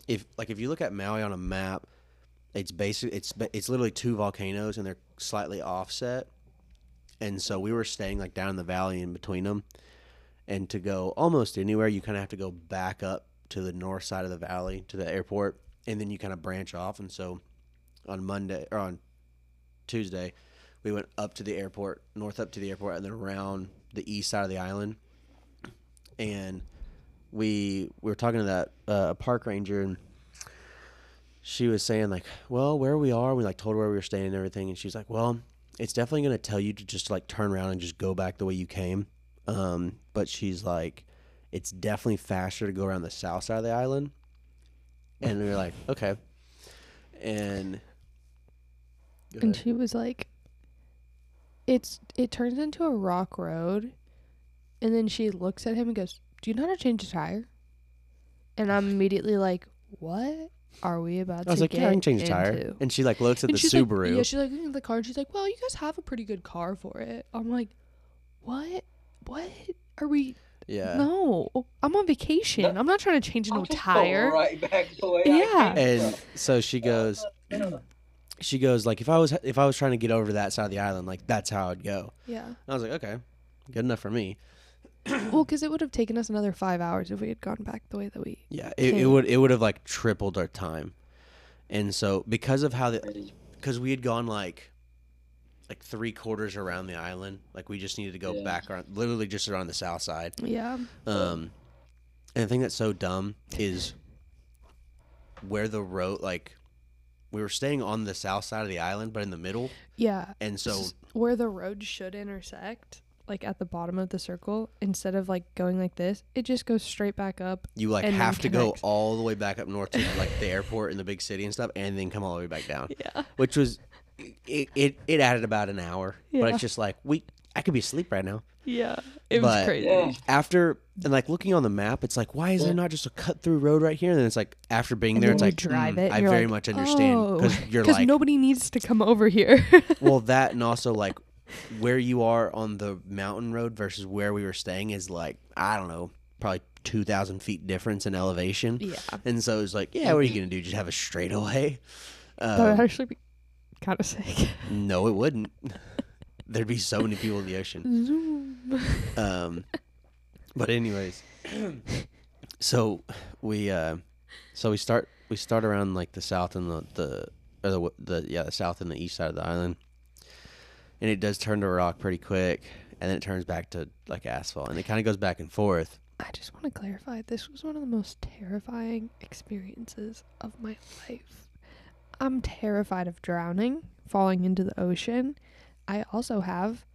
if like if you look at Maui on a map, it's basically it's it's literally two volcanoes and they're slightly offset, and so we were staying like down in the valley in between them, and to go almost anywhere you kind of have to go back up to the north side of the valley to the airport, and then you kind of branch off, and so on Monday or on Tuesday, we went up to the airport, north up to the airport, and then around the east side of the island. And we we were talking to that uh, park ranger and she was saying like well where we are we like told her where we were staying and everything. And she's like well it's definitely going to tell you to just like turn around and just go back the way you came. Um, but she's like it's definitely faster to go around the south side of the island. And we were like [LAUGHS] okay. And And she was like, "It's it turns into a rock road," and then she looks at him and goes, "Do you know how to change a tire?" And I'm [LAUGHS] immediately like, "What are we about to I was to like get yeah I can change a tire into?" and she like looks at And the she's like- Subaru yeah, she's like looking at the car and she's like, "Well, you guys have a pretty good car for it." I'm like, "What? What are we?" yeah No, I'm on vacation. I'm not trying to change no I'll go tire. Right back the way Yeah. I came and so she goes [CLEARS THROAT] she goes like if i was if i was trying to get over to that side of the island like that's how i'd go Yeah. and i was like okay good enough for me Well, because it would have taken us another five hours if we had gone back the way that we. yeah it, it would it would have like tripled our time and so because of how the because we had gone like like three quarters around the island like we just needed to go Yeah. back around literally just around the south side Yeah. um and the thing that's so dumb is where the road like we were staying on the south side of the island but in the middle Yeah. and so where the road should intersect, like at the bottom of the circle, instead of like going like this, it just goes straight back up. You like have to go all the way back up north to [LAUGHS] like the airport and the big city and stuff, and then come all the way back down. Yeah. Which was it. It, it added about an hour, but it's just like we. I could be asleep right now. Yeah. It But- was crazy. Yeah. After and like looking on the map, it's like why is there not just a cut through road right here? And then it's like after being And there, it's like drive mm, it. I very like, much understand because oh, you're [LAUGHS] like nobody needs to come over here. [LAUGHS] well that and also like where you are on the mountain road versus where we were staying is like I don't know probably two thousand feet difference in elevation. yeah. And so it's like, yeah, what are you gonna do? Just have a straightaway? That would Um, actually be kind of sick. no, it wouldn't. [LAUGHS] There'd be so many people in the ocean. Zoom. Um, but anyways, [CLEARS THROAT] so we uh, so we start we start around like the south and the the or the, the yeah the south and the east side of the island, and it does turn to rock pretty quick, and then it turns back to like asphalt, and it kind of goes back and forth. I just want to clarify this was one of the most terrifying experiences of my life. I'm terrified of drowning, falling into the ocean. I also have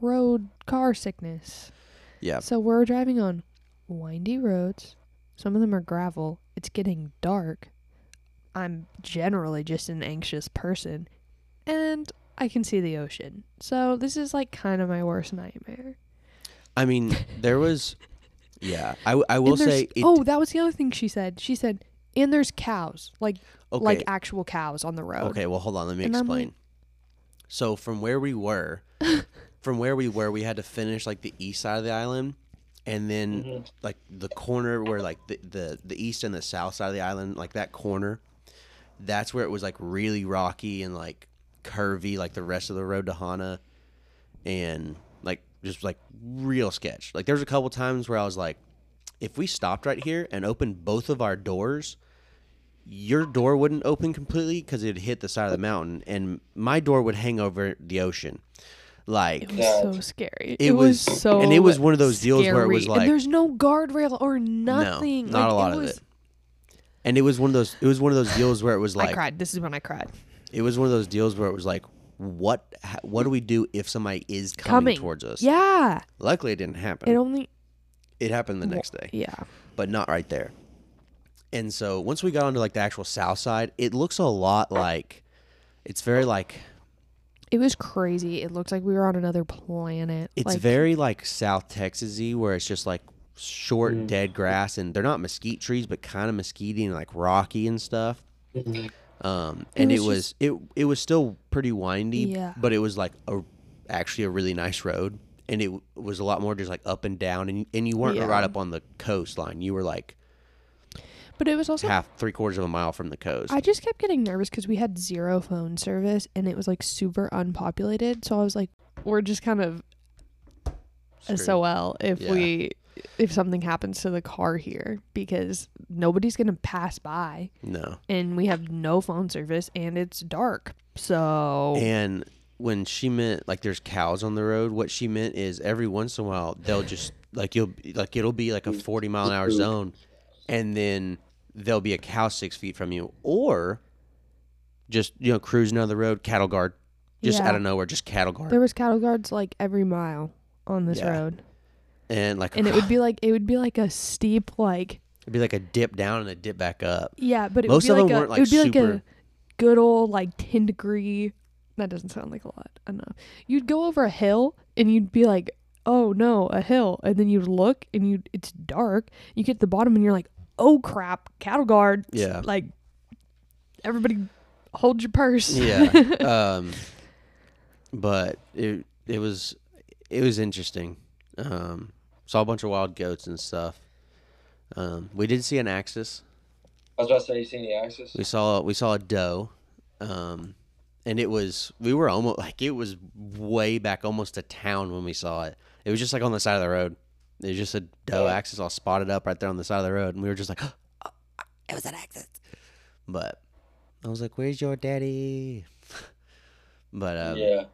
road car sickness. Yeah, So we're driving on windy roads. Some of them are gravel. It's getting dark. I'm generally just an anxious person. And I can see the ocean. So this is like kind of my worst nightmare. I mean there [LAUGHS] was, yeah, I, I will say it, oh, that was the other thing she said. She said, and there's cows, like okay, like actual cows on the road. Okay, well, hold on. Let me And explain. like- so, from where we were, [LAUGHS] from where we were, we had to finish like the east side of the island, and then Mhm. like the corner where like the, the the east and the south side of the island, like that corner, that's where it was like really rocky and like curvy, like the rest of the road to Hana, and like just like real sketch. Like there was a couple times where I was like, if we stopped right here and opened both of our doors your door wouldn't open completely because it'd hit the side of the mountain, and my door would hang over the ocean. Like It was so scary. It was- so and it was one of those deals where it was like- and there's no guardrail or nothing. No, not Like, a lot of was- it. And it was one of those. It was one of those deals where it was like I cried. This is when I cried. It was one of those deals where it was like, what? What do we do if somebody is coming, Coming. towards us? Yeah. Luckily, it didn't happen. It only. It, happened the next day, Yeah. but not right there. And so once we got onto like the actual south side, it looks a lot like. It's very like It was crazy. It looked like we were on another planet. it's like, very like South Texasy, where it's just like short Mm. dead grass, and they're not mesquite trees, but kind of mesquite and like rocky and stuff. Um, and it was was just- it it was still pretty windy, Yeah. but it was like a actually a really nice road, and it was a lot more just like up and down, and and you weren't Yeah. right up on the coastline. You were like But it was also half three quarters of a mile from the coast. I just kept getting nervous because we had zero phone service and it was like super unpopulated. So I was like, we're just kind of Screwed. SOL if Yeah. we if something happens to the car here because nobody's gonna pass by no. and we have no phone service and it's dark. So And when she meant like there's cows on the road, what she meant is every once in a while they'll just like you'll like it'll be like a 40 mile an hour zone, and then there'll be a cow six feet from you, or just you know cruising down the road, cattle guard, just Yeah. out of nowhere, just cattle guard, there was cattle guards like every mile on this Yeah. road. And like And it would be like it would be like a steep like it'd be like a dip down and a dip back up. Yeah, but it Most would of be them like a, weren't, like, it would be like super- a good old like ten degree. That doesn't sound like a lot. I don't know. You'd go over a hill and you'd be like, "Oh no, a hill," and then you'd look and you it's dark. You get to the bottom and you're like, "Oh crap, cattle guard!" Yeah. like everybody hold your purse. Yeah. [LAUGHS] um, but it it was it was interesting. Um, saw a bunch of wild goats and stuff. Um, we did see an axis. I was about to say, you seen the axis? We saw we saw a doe, um, and it was we were almost like it was way back almost to town when we saw it. It was just like on the side of the road. It was just a doe Yeah. axis all spotted up right there on the side of the road, and we were just like, oh, [GASPS] "It was an axis." But I was like, "Where's your daddy?" [LAUGHS] but um, yeah.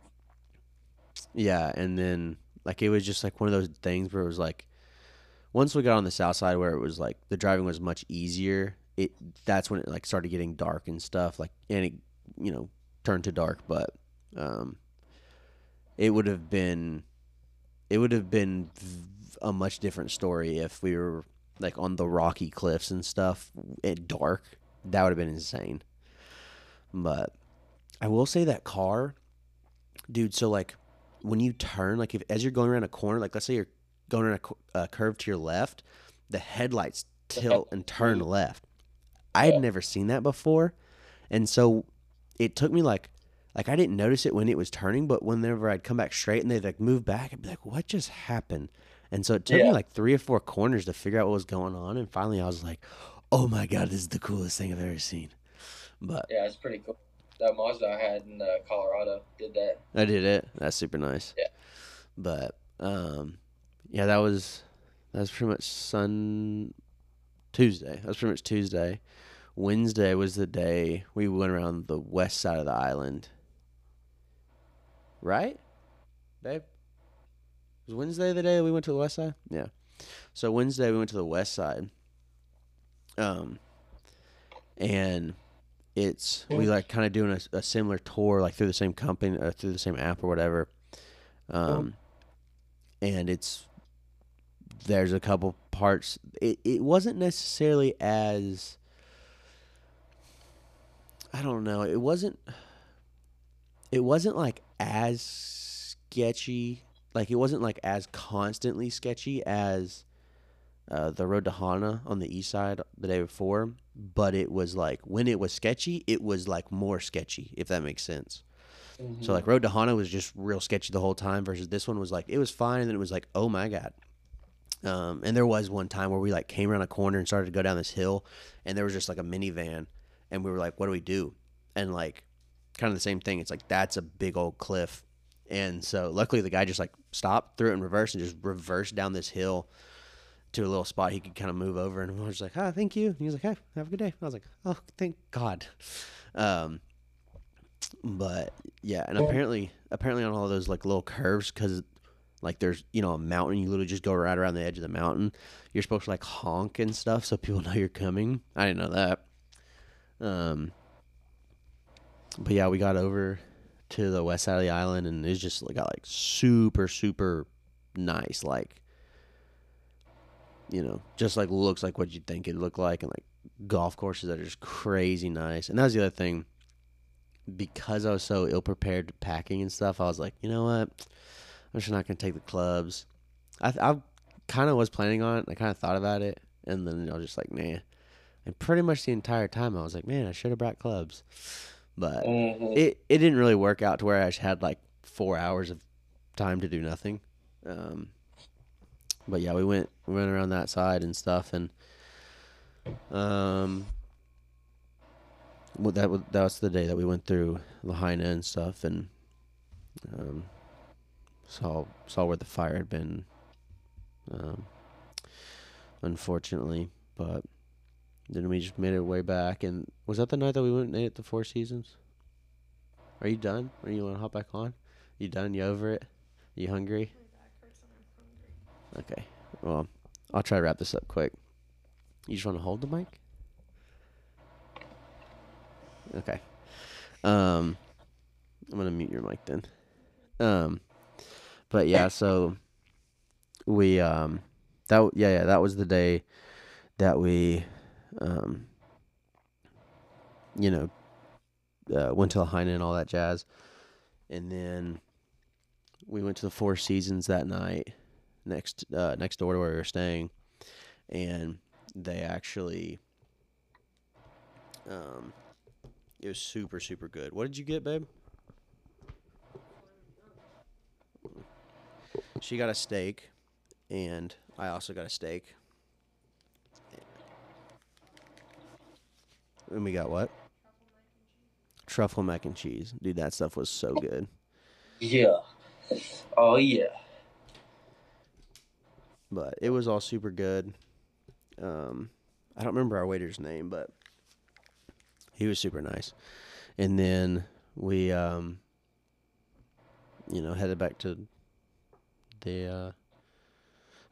yeah, and then like it was just like one of those things where it was like once we got on the south side where it was like the driving was much easier, it that's when it like started getting dark and stuff like and it you know turned to dark, but um it would have been it would have been a much different story if we were like on the rocky cliffs and stuff at dark. That would have been insane. But I will say that car, dude. So like when you turn, like if as you're going around a corner, like let's say you're going around a, a curve to your left, the headlights tilt and turn mm-hmm. left. I had never seen that before, and so it took me like like I didn't notice it when it was turning, but whenever I'd come back straight and they'd like move back, I'd be like, "What just happened?" And so it took me like three or four corners to figure out what was going on, and finally I was like, "Oh my god, this is the coolest thing I've ever seen." But Yeah, it's pretty cool. That Mazda I had in uh, Colorado did that. I did it. That's super nice. Yeah. But um, yeah, that was that was pretty much Sun Tuesday. That was pretty much Tuesday. Wednesday was the day we went around the west side of the island. Right, babe? Was Wednesday the day we went to the west side? Yeah. So Wednesday we went to the west side. Um, and it's we like kind of doing a, a similar tour like through the same company or through the same app or whatever. Um and it's there's a couple parts. It, it wasn't necessarily as i don't know it wasn't it wasn't like as sketchy like it wasn't like as constantly sketchy as uh, the road to Hana on the east side the day before, but it was like when it was sketchy, it was like more sketchy, if that makes sense. So like Road to Hana was just real sketchy the whole time, versus this one was like it was fine, and then it was like oh my god. Um, and there was one time where we like came around a corner and started to go down this hill, and there was just like a minivan, and we were like, what do we do? And like kind of the same thing. It's like that's a big old cliff, and so luckily the guy just like stopped, threw it in reverse, and just reversed down this hill to a little spot he could kind of move over. And I was like, ah, thank you. And he was like, hey, have a good day. I was like, oh, thank God. Um, but yeah, and apparently, apparently on all those like little curves, because like there's you know a mountain, you literally just go right around the edge of the mountain. You're supposed to like honk and stuff so people [LAUGHS] know you're coming. I didn't know that. Um, but yeah, we got over to the west side of the island, and it's just got like super, super nice, like you know, just like looks like what you'd think it'd look like, and like golf courses that are just crazy nice. And that was the other thing. Because I was so ill prepared to packing and stuff, I was like, you know what, I'm just not gonna take the clubs. I, I kind of was planning on it. I kind of thought about it, and then I was just like, nah. And pretty much the entire time, I was like, man, I should have brought clubs, but Mhm. it it didn't really work out to where I had like four hours of time to do nothing. Um, but yeah, we went we went around that side and stuff, and um, well, that was that was the day that we went through Lahaina and stuff, and um, saw saw where the fire had been. Um, unfortunately, but then we just made our way back, and was that the night that we went at the Four Seasons? Are you done? Or you want to hop back on? You done? You over it? You hungry? Okay. Well, I'll try to wrap this up quick. You just want to hold the mic? Okay. Um, I'm gonna mute your mic then. Um, but yeah, so we um that yeah yeah that was the day that we um you know uh, went to Lahaina and all that jazz, and then we went to the Four Seasons that night next uh, next door to where we were staying, and they actually um it was super super good. What did you get, babe? She got a steak, and I also got a steak. And we got what? Truffle mac and cheese. Dude, that stuff was so good. Yeah. Oh yeah. But it was all super good. Um, I don't remember our waiter's name, but he was super nice. And then we, um, you know, headed back to the uh,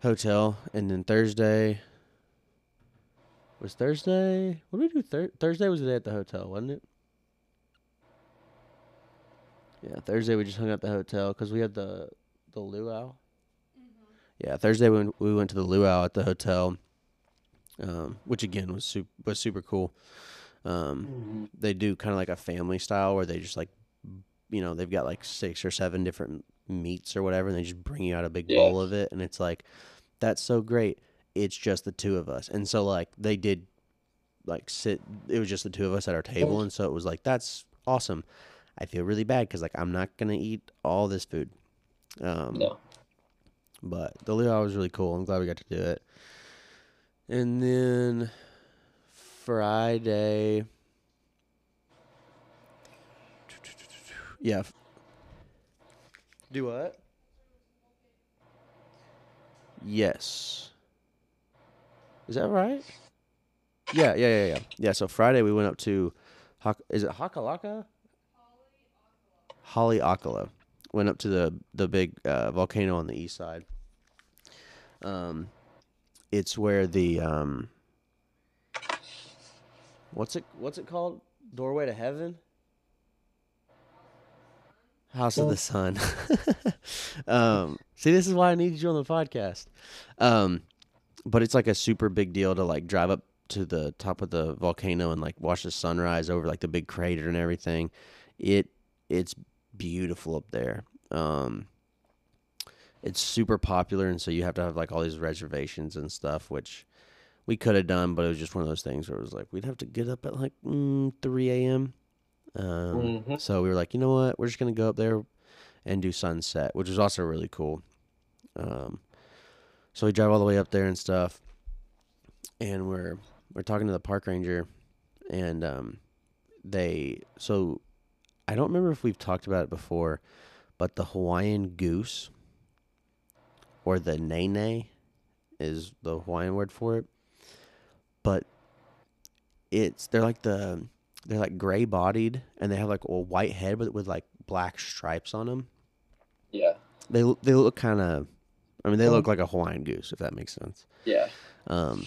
hotel. And then Thursday was Thursday. What did we do? Thur- Thursday was the day at the hotel, wasn't it? Yeah, Thursday we just hung out at the hotel because we had the the luau. Yeah, Thursday we went, we went to the luau at the hotel, um, which again was super, was super cool. Um, they do kind of like a family style where they just like, you know, they've got like six or seven different meats or whatever, and they just bring you out a big bowl of it, and it's like, that's so great. It's just the two of us, and so like they did, like sit. It was just the two of us at our table, and so it was like that's awesome. I feel really bad because like I'm not gonna eat all this food. Um, No. But the luau was really cool. I'm glad we got to do it. And then Friday, yeah. Do what? Yes. Is that right? Yeah, yeah, yeah, yeah. Yeah. So Friday we went up to, is it Hakalaka? Haleakala. Went up to the the big uh, volcano on the east side. Um, it's where the um, what's it what's it called? Doorway to heaven. House of the Sun. [LAUGHS] um, see, this is why I needed you on the podcast. Um, but it's like a super big deal to like drive up to the top of the volcano and like watch the sunrise over like the big crater and everything. It it's beautiful up there. Um, it's super popular, and so you have to have like all these reservations and stuff, which we could have done, but it was just one of those things where it was like we'd have to get up at like mm, 3 a.m. Um, Mhm. So we were like, you know what, we're just gonna go up there and do sunset, which was also really cool. Um, so we drive all the way up there and stuff, and we're we're talking to the park ranger, and um, they so I don't remember if we've talked about it before, but the Hawaiian goose or the nene is the Hawaiian word for it. But it's they're like the they're like gray bodied and they have like a white head with with like black stripes on them. Yeah. They they look kind of I mean they look like a Hawaiian goose if that makes sense. Yeah. Um,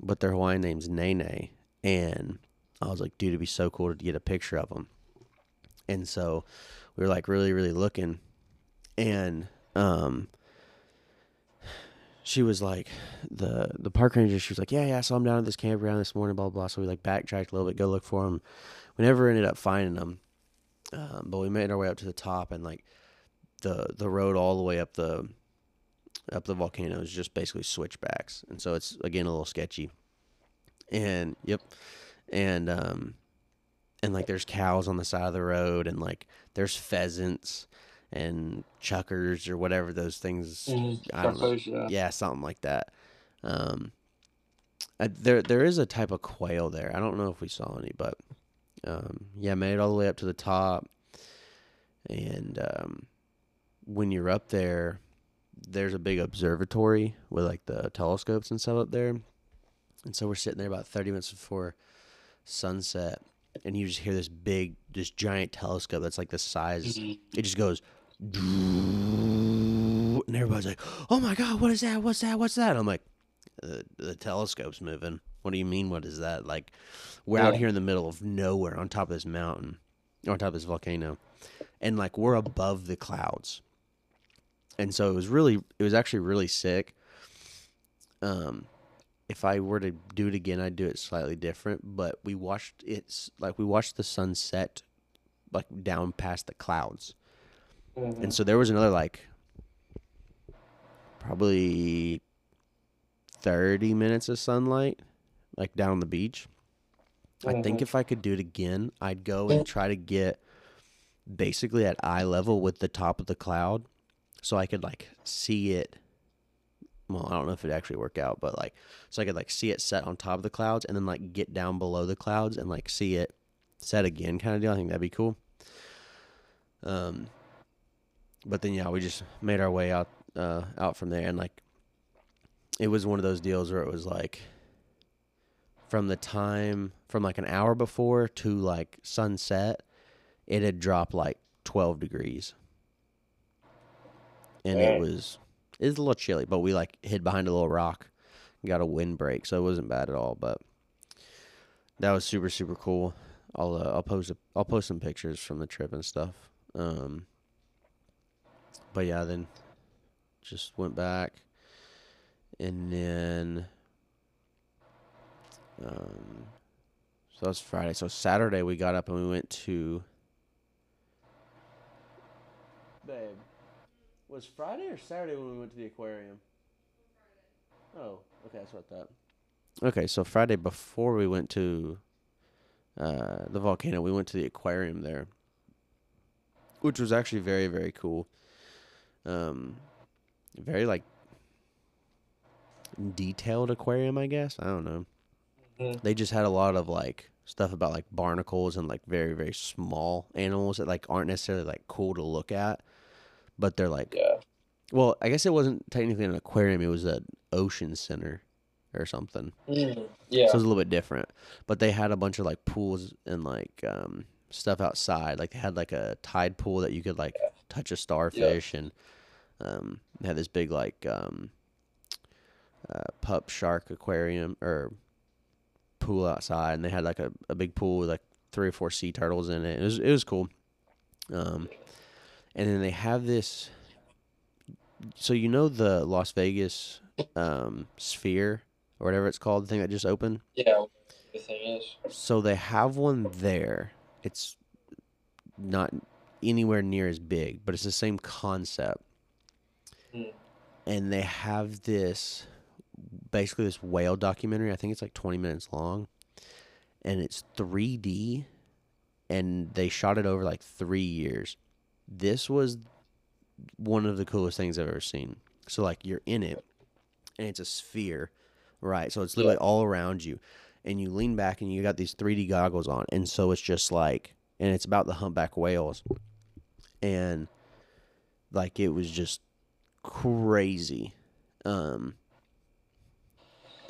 but their Hawaiian name's Nene, and I was like, dude, it'd be so cool to get a picture of them. And so we were like really, really looking, and um, she was like, the the park ranger. She was like, yeah, yeah, I saw him down at this campground this morning, blah blah. So we like backtracked a little bit, go look for him. We never ended up finding him um, but we made our way up to the top, and like the the road all the way up the up the volcano is just basically switchbacks, and so it's again a little sketchy. And yep, and um, and like there's cows on the side of the road, and like there's pheasants and chukars or whatever those things. I don't know. yeah. Yeah, something like that. Um, I, there there is a type of quail there. I don't know if we saw any, but um, yeah, made it all the way up to the top. And um, when you're up there, there's a big observatory with like the telescopes and stuff up there. And so we're sitting there about 30 minutes before sunset, and you just hear this big, this giant telescope that's like the size. It just goes, and everybody's like, "Oh my god, what is that? What's that? What's that?" I'm like, "The, the telescope's moving." What do you mean? What is that? Like, we're out here in the middle of nowhere, on top of this mountain, or on top of this volcano, and like we're above the clouds. And so it was really, it was actually really sick. Um, if I were to do it again, I'd do it slightly different. But we watched it's like we watched the sunset, like down past the clouds. Mhm. And so there was another like probably 30 minutes of sunlight like down on the beach. I think if I could do it again, I'd go and try to get basically at eye level with the top of the cloud so I could like see it well, I don't know if it actually work out, but like so I could like see it set on top of the clouds and then like get down below the clouds and like see it set again kind of deal. I think that'd be cool. Um but then yeah, we just made our way out uh out from there and like it was one of those deals where it was like from the time from like an hour before to like sunset, it had dropped like 12 degrees. And it was it was a little chilly, but we like hid behind a little rock, got a windbreak, so it wasn't bad at all. But that was super super cool. I'll uh, I'll post a, I'll post some pictures from the trip and stuff. Um, but yeah, then just went back, and then um, so that was Friday. So Saturday we got up and we went to. Babe, was Friday or Saturday when we went to the aquarium? Oh, okay, that's what I thought. That. Okay, so Friday before we went to uh, the volcano, we went to the aquarium there, which was actually very very cool. Um, very like detailed aquarium, I guess. I don't know. Mhm. They just had a lot of like stuff about like barnacles and like very very small animals that like aren't necessarily like cool to look at, but they're like Yeah. well, I guess it wasn't technically an aquarium; it was an ocean center or something. Mhm. Yeah. So it was a little bit different. But they had a bunch of like pools and like um, stuff outside. Like they had like a tide pool that you could like touch a starfish, and um, they had this big like um, uh, pup shark aquarium or pool outside, and they had like a, a big pool with like three or four sea turtles in it. It was it was cool. Um, and then they have this. So you know the Las Vegas um, sphere or whatever it's called, the thing that just opened. yeah. The thing is. So they have one there. It's not anywhere near as big, but it's the same concept. Hmm. And they have this basically this whale documentary. I think it's like 20 minutes long. And it's 3D and they shot it over like 3 years. This was one of the coolest things I've ever seen. So like you're in it and it's a sphere, right? So it's literally Yeah. all around you and you lean back and you got these 3D goggles on, and so it's just like, and it's about the humpback whales, and like it was just crazy. Um,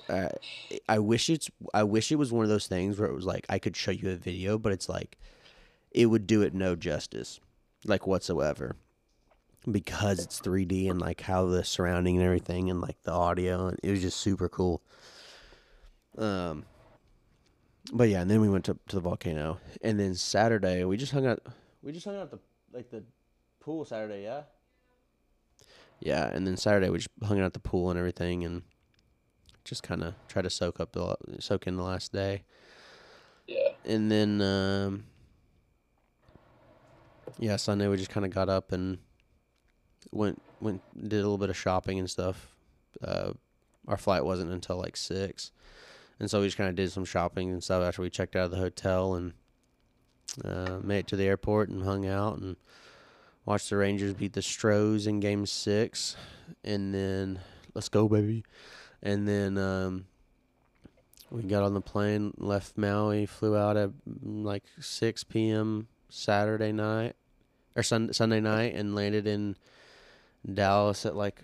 I, I wish it's, I wish it was one of those things where it was like I could show you a video, but it's like, it would do it no justice, like whatsoever, because it's 3D and like how the surrounding and everything and like the audio, it was just super cool. Um, but yeah, and then we went to to the volcano, and then Saturday we just hung out. We just hung out at the like the pool Saturday, yeah. Yeah, and then Saturday we just hung out at the pool and everything, and just kind of try to soak up the soak in the last day, Yeah. and then um, yeah, Sunday we just kind of got up and went went did a little bit of shopping and stuff. Uh, our flight wasn't until like six, and so we just kind of did some shopping and stuff after we checked out of the hotel and uh, made it to the airport and hung out and watched the Rangers beat the Stros in Game Six, and then let's go baby, and then um, we got on the plane, left Maui, flew out at mm, like six p.m. Saturday night or sun- Sunday night, and landed in Dallas at like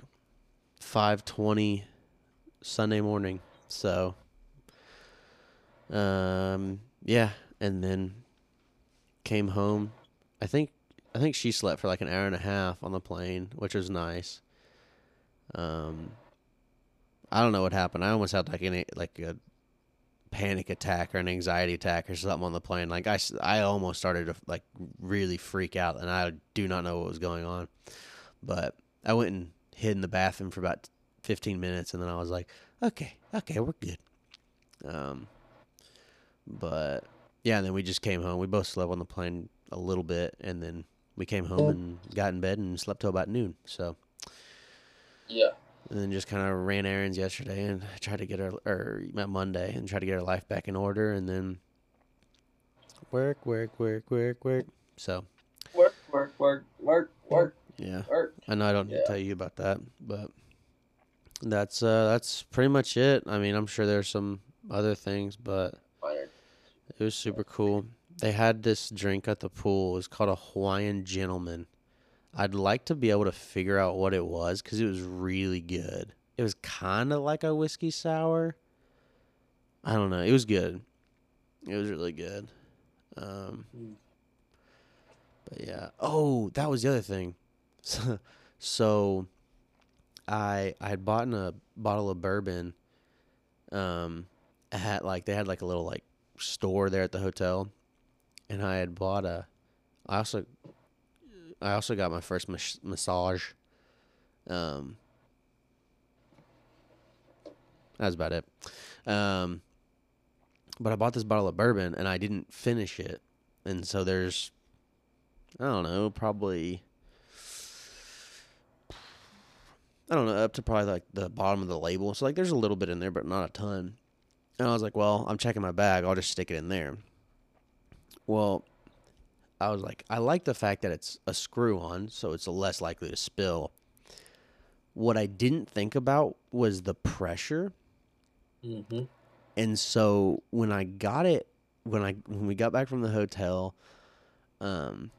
five twenty Sunday morning. So, um, yeah, and then came home. I think I think she slept for like an hour and a half on the plane, which was nice. Um, I don't know what happened. I almost had like an like a panic attack or an anxiety attack or something on the plane. Like I, I almost started to like really freak out, and I do not know what was going on. But I went and hid in the bathroom for about 15 minutes, and then I was like, okay, okay, we're good. Um, but yeah, and then we just came home. We both slept on the plane a little bit, and then we came home and got in bed and slept till about noon. So Yeah. and then just kind of ran errands yesterday and tried to get our or met Monday and tried to get our life back in order, and then work, work, work, work, work. So Work, work, work, work, work, yeah, work. I know I don't need Yeah. to tell you about that, but that's uh that's pretty much it. I mean, I'm sure there's some other things, but it was super cool. They had this drink at the pool. It was called a Hawaiian Gentleman. I'd like to be able to figure out what it was because it was really good. It was kind of like a whiskey sour. I don't know. It was good. It was really good. Um, but yeah. Oh, that was the other thing. So, [LAUGHS] so I I had bought a bottle of bourbon. Um, at like they had like a little like store there at the hotel, and I had bought a. I also, I also got my first mas- massage. Um, that's about it. Um, but I bought this bottle of bourbon and I didn't finish it, and so there's, I don't know, probably. I don't know, up to probably like the bottom of the label. So like there's a little bit in there, but not a ton. And I was like, well, I'm checking my bag. I'll just stick it in there. Well, I was like, I like the fact that it's a screw on, so it's less likely to spill. What I didn't think about was the pressure. Mm-hmm. And so when I got it, when I when we got back from the hotel, um,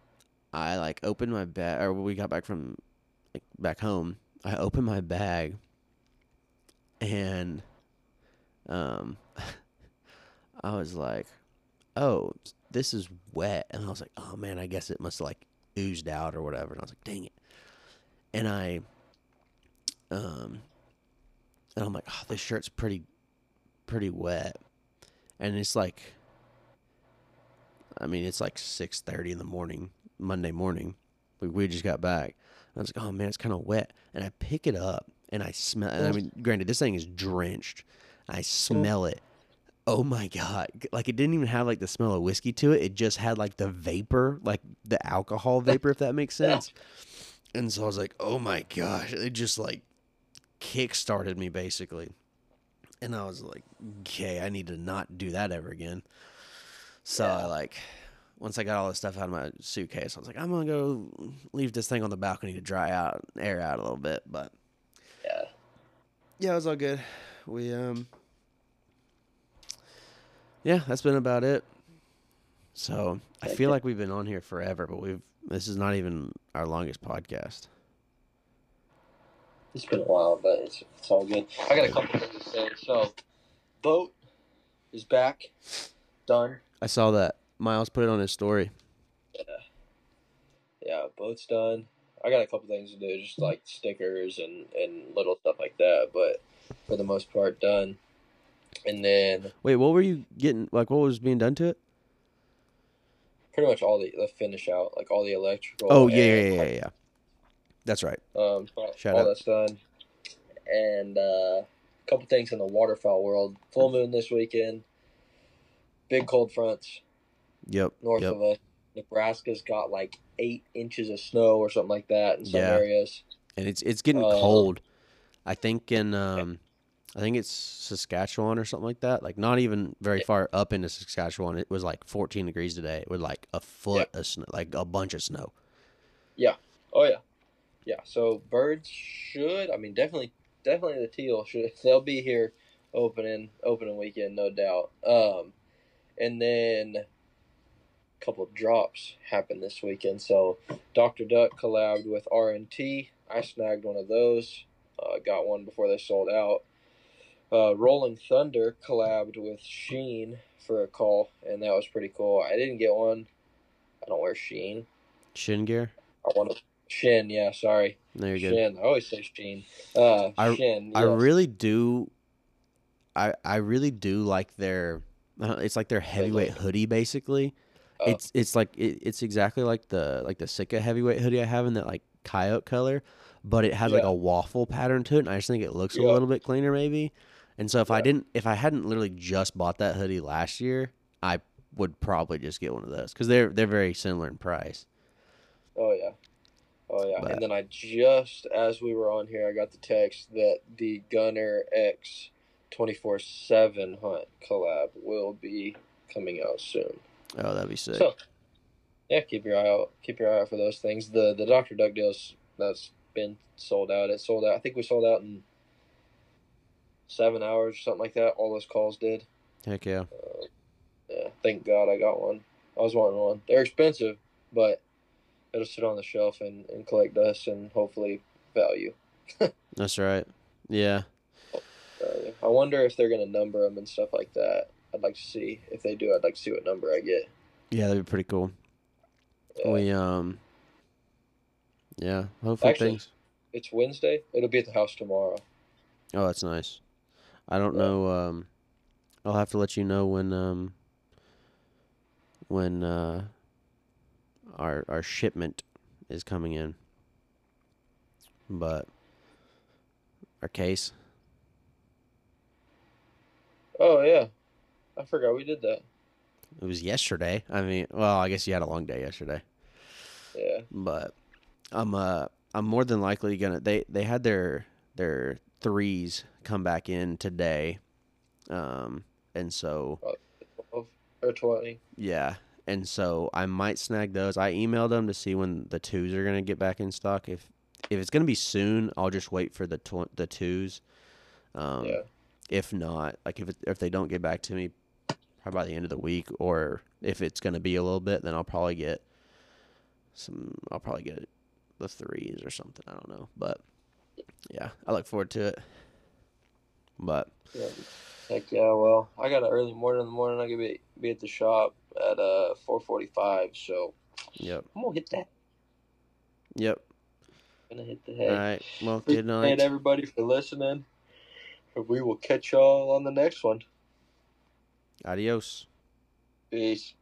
I like opened my bag, or we got back from like back home, I opened my bag, and um, [LAUGHS] I was like, "Oh, this is wet," and I was like, "Oh man, I guess it must have like oozed out or whatever." And I was like, "Dang it!" And I, um, and I'm like, "Oh, this shirt's pretty, pretty wet," and it's like, I mean, it's like six thirty in the morning, Monday morning. We we just got back. I was like, "Oh man, it's kind of wet," and I pick it up and I smell. And I mean, granted, this thing is drenched. I smell it. Oh my god! Like it didn't even have like the smell of whiskey to it. It just had like the vapor, like the alcohol vapor, if that makes [LAUGHS] sense. And so I was like, "Oh my gosh!" It just like kick started me basically. And I was like, "Okay, I need to not do that ever again." So I like once I got all this stuff out of my suitcase, I was like, I'm gonna go leave this thing on the balcony to dry out, air out a little bit. But Yeah. yeah, it was all good. We um, yeah, that's been about it. So I feel like we've been on here forever, but we've this is not even our longest podcast. It's been a while, but it's it's all good. I got a couple things to say. So, boat is back, done. I saw that Miles put it on his story. Yeah, yeah, boat's done. I got a couple things to do, just like stickers and and little stuff like that. But for the most part, done. And then Wait, what were you getting? Like, what was being done to it? pretty much all the the finish out, like all the electrical. Oh yeah, yeah, and, yeah, yeah, yeah. That's right. Um, Shout all out. that's done. And uh, a couple things in the waterfowl world. Full moon this weekend. Big cold fronts Yep. north yep. of us. Nebraska's got like eight inches of snow or something like that in some Yeah. areas. and it's it's getting Uh, cold. I think in um, I think it's Saskatchewan or something like that. Like not even very Yeah. far up into Saskatchewan. It was like 14 degrees today with like a foot of snow, like a bunch of snow. Yeah. Oh yeah, yeah. So birds should. I mean, definitely, definitely the teal should. [LAUGHS] They'll be here opening opening weekend, no doubt. Um, and then a couple of drops happened this weekend. So Doctor Duck collabed with RNT. I snagged one of those. Uh, got one before they sold out. Uh, Rolling Thunder collabed with Sheen for a call, and that was pretty cool. I didn't get one. I don't wear Sheen. Shin gear. I want to Shin. Yeah, sorry. No, you're good. Shin. I always say Sheen. Uh, I- Shin. I really do. I I really do like their. It's like their heavyweight hoodie, basically. Oh. It's it's like it, it's exactly like the like the Sitka heavyweight hoodie I have in that like coyote color, but it has like a waffle pattern to it, and I just think it looks a little bit cleaner, maybe. And so if I didn't, if I hadn't literally just bought that hoodie last year, I would probably just get one of those because they're they're very similar in price. Oh yeah. Oh yeah. But- And then I just as we were on here, I got the text that the Gunner X twenty four seven hunt collab will be coming out soon. Oh, that'd be sick. So yeah, keep your eye out. Keep your eye out for those things. The the Doctor Duck deals that's been sold out. It sold out. I think we sold out in seven hours or something like that. All those calls did. Heck yeah. Yeah, thank God I got one. I was wanting one. They're expensive, but it'll sit on the shelf and, and collect dust and hopefully value. [LAUGHS] That's right. Yeah. value. I wonder if they're gonna number them and stuff like that. I'd like to see if they do. I'd like to see what number I get. Yeah, that'd be pretty cool. Yeah. We um Yeah, hopefully Actually- things It's Wednesday. It'll be at the house tomorrow. Oh, that's nice. I don't know um I'll have to let you know when um when uh our our shipment is coming in. But our case. Oh yeah, I forgot we did that. It was yesterday. I mean, well, I guess you had a long day yesterday. Yeah. but I'm uh I'm more than likely gonna they they had their their threes come back in today, um and so or twenty. yeah and so I might snag those. I emailed them to see when the twos are gonna get back in stock. If if it's gonna be soon, I'll just wait for the tw- the twos. Um, yeah. If not, like if it, if they don't get back to me probably by the end of the week, or if it's gonna be a little bit, then I'll probably get some. I'll probably get the threes or something. I don't know, but yeah, I look forward to it. But Yeah. Heck yeah. Well, I got an early morning in the morning. I could be be at the shop at uh four forty five. So yep, I'm gonna hit that. yep. Gonna hit the All head. right. Well, good night. everybody for listening. And we will catch y'all on the next one. Adios. Peace.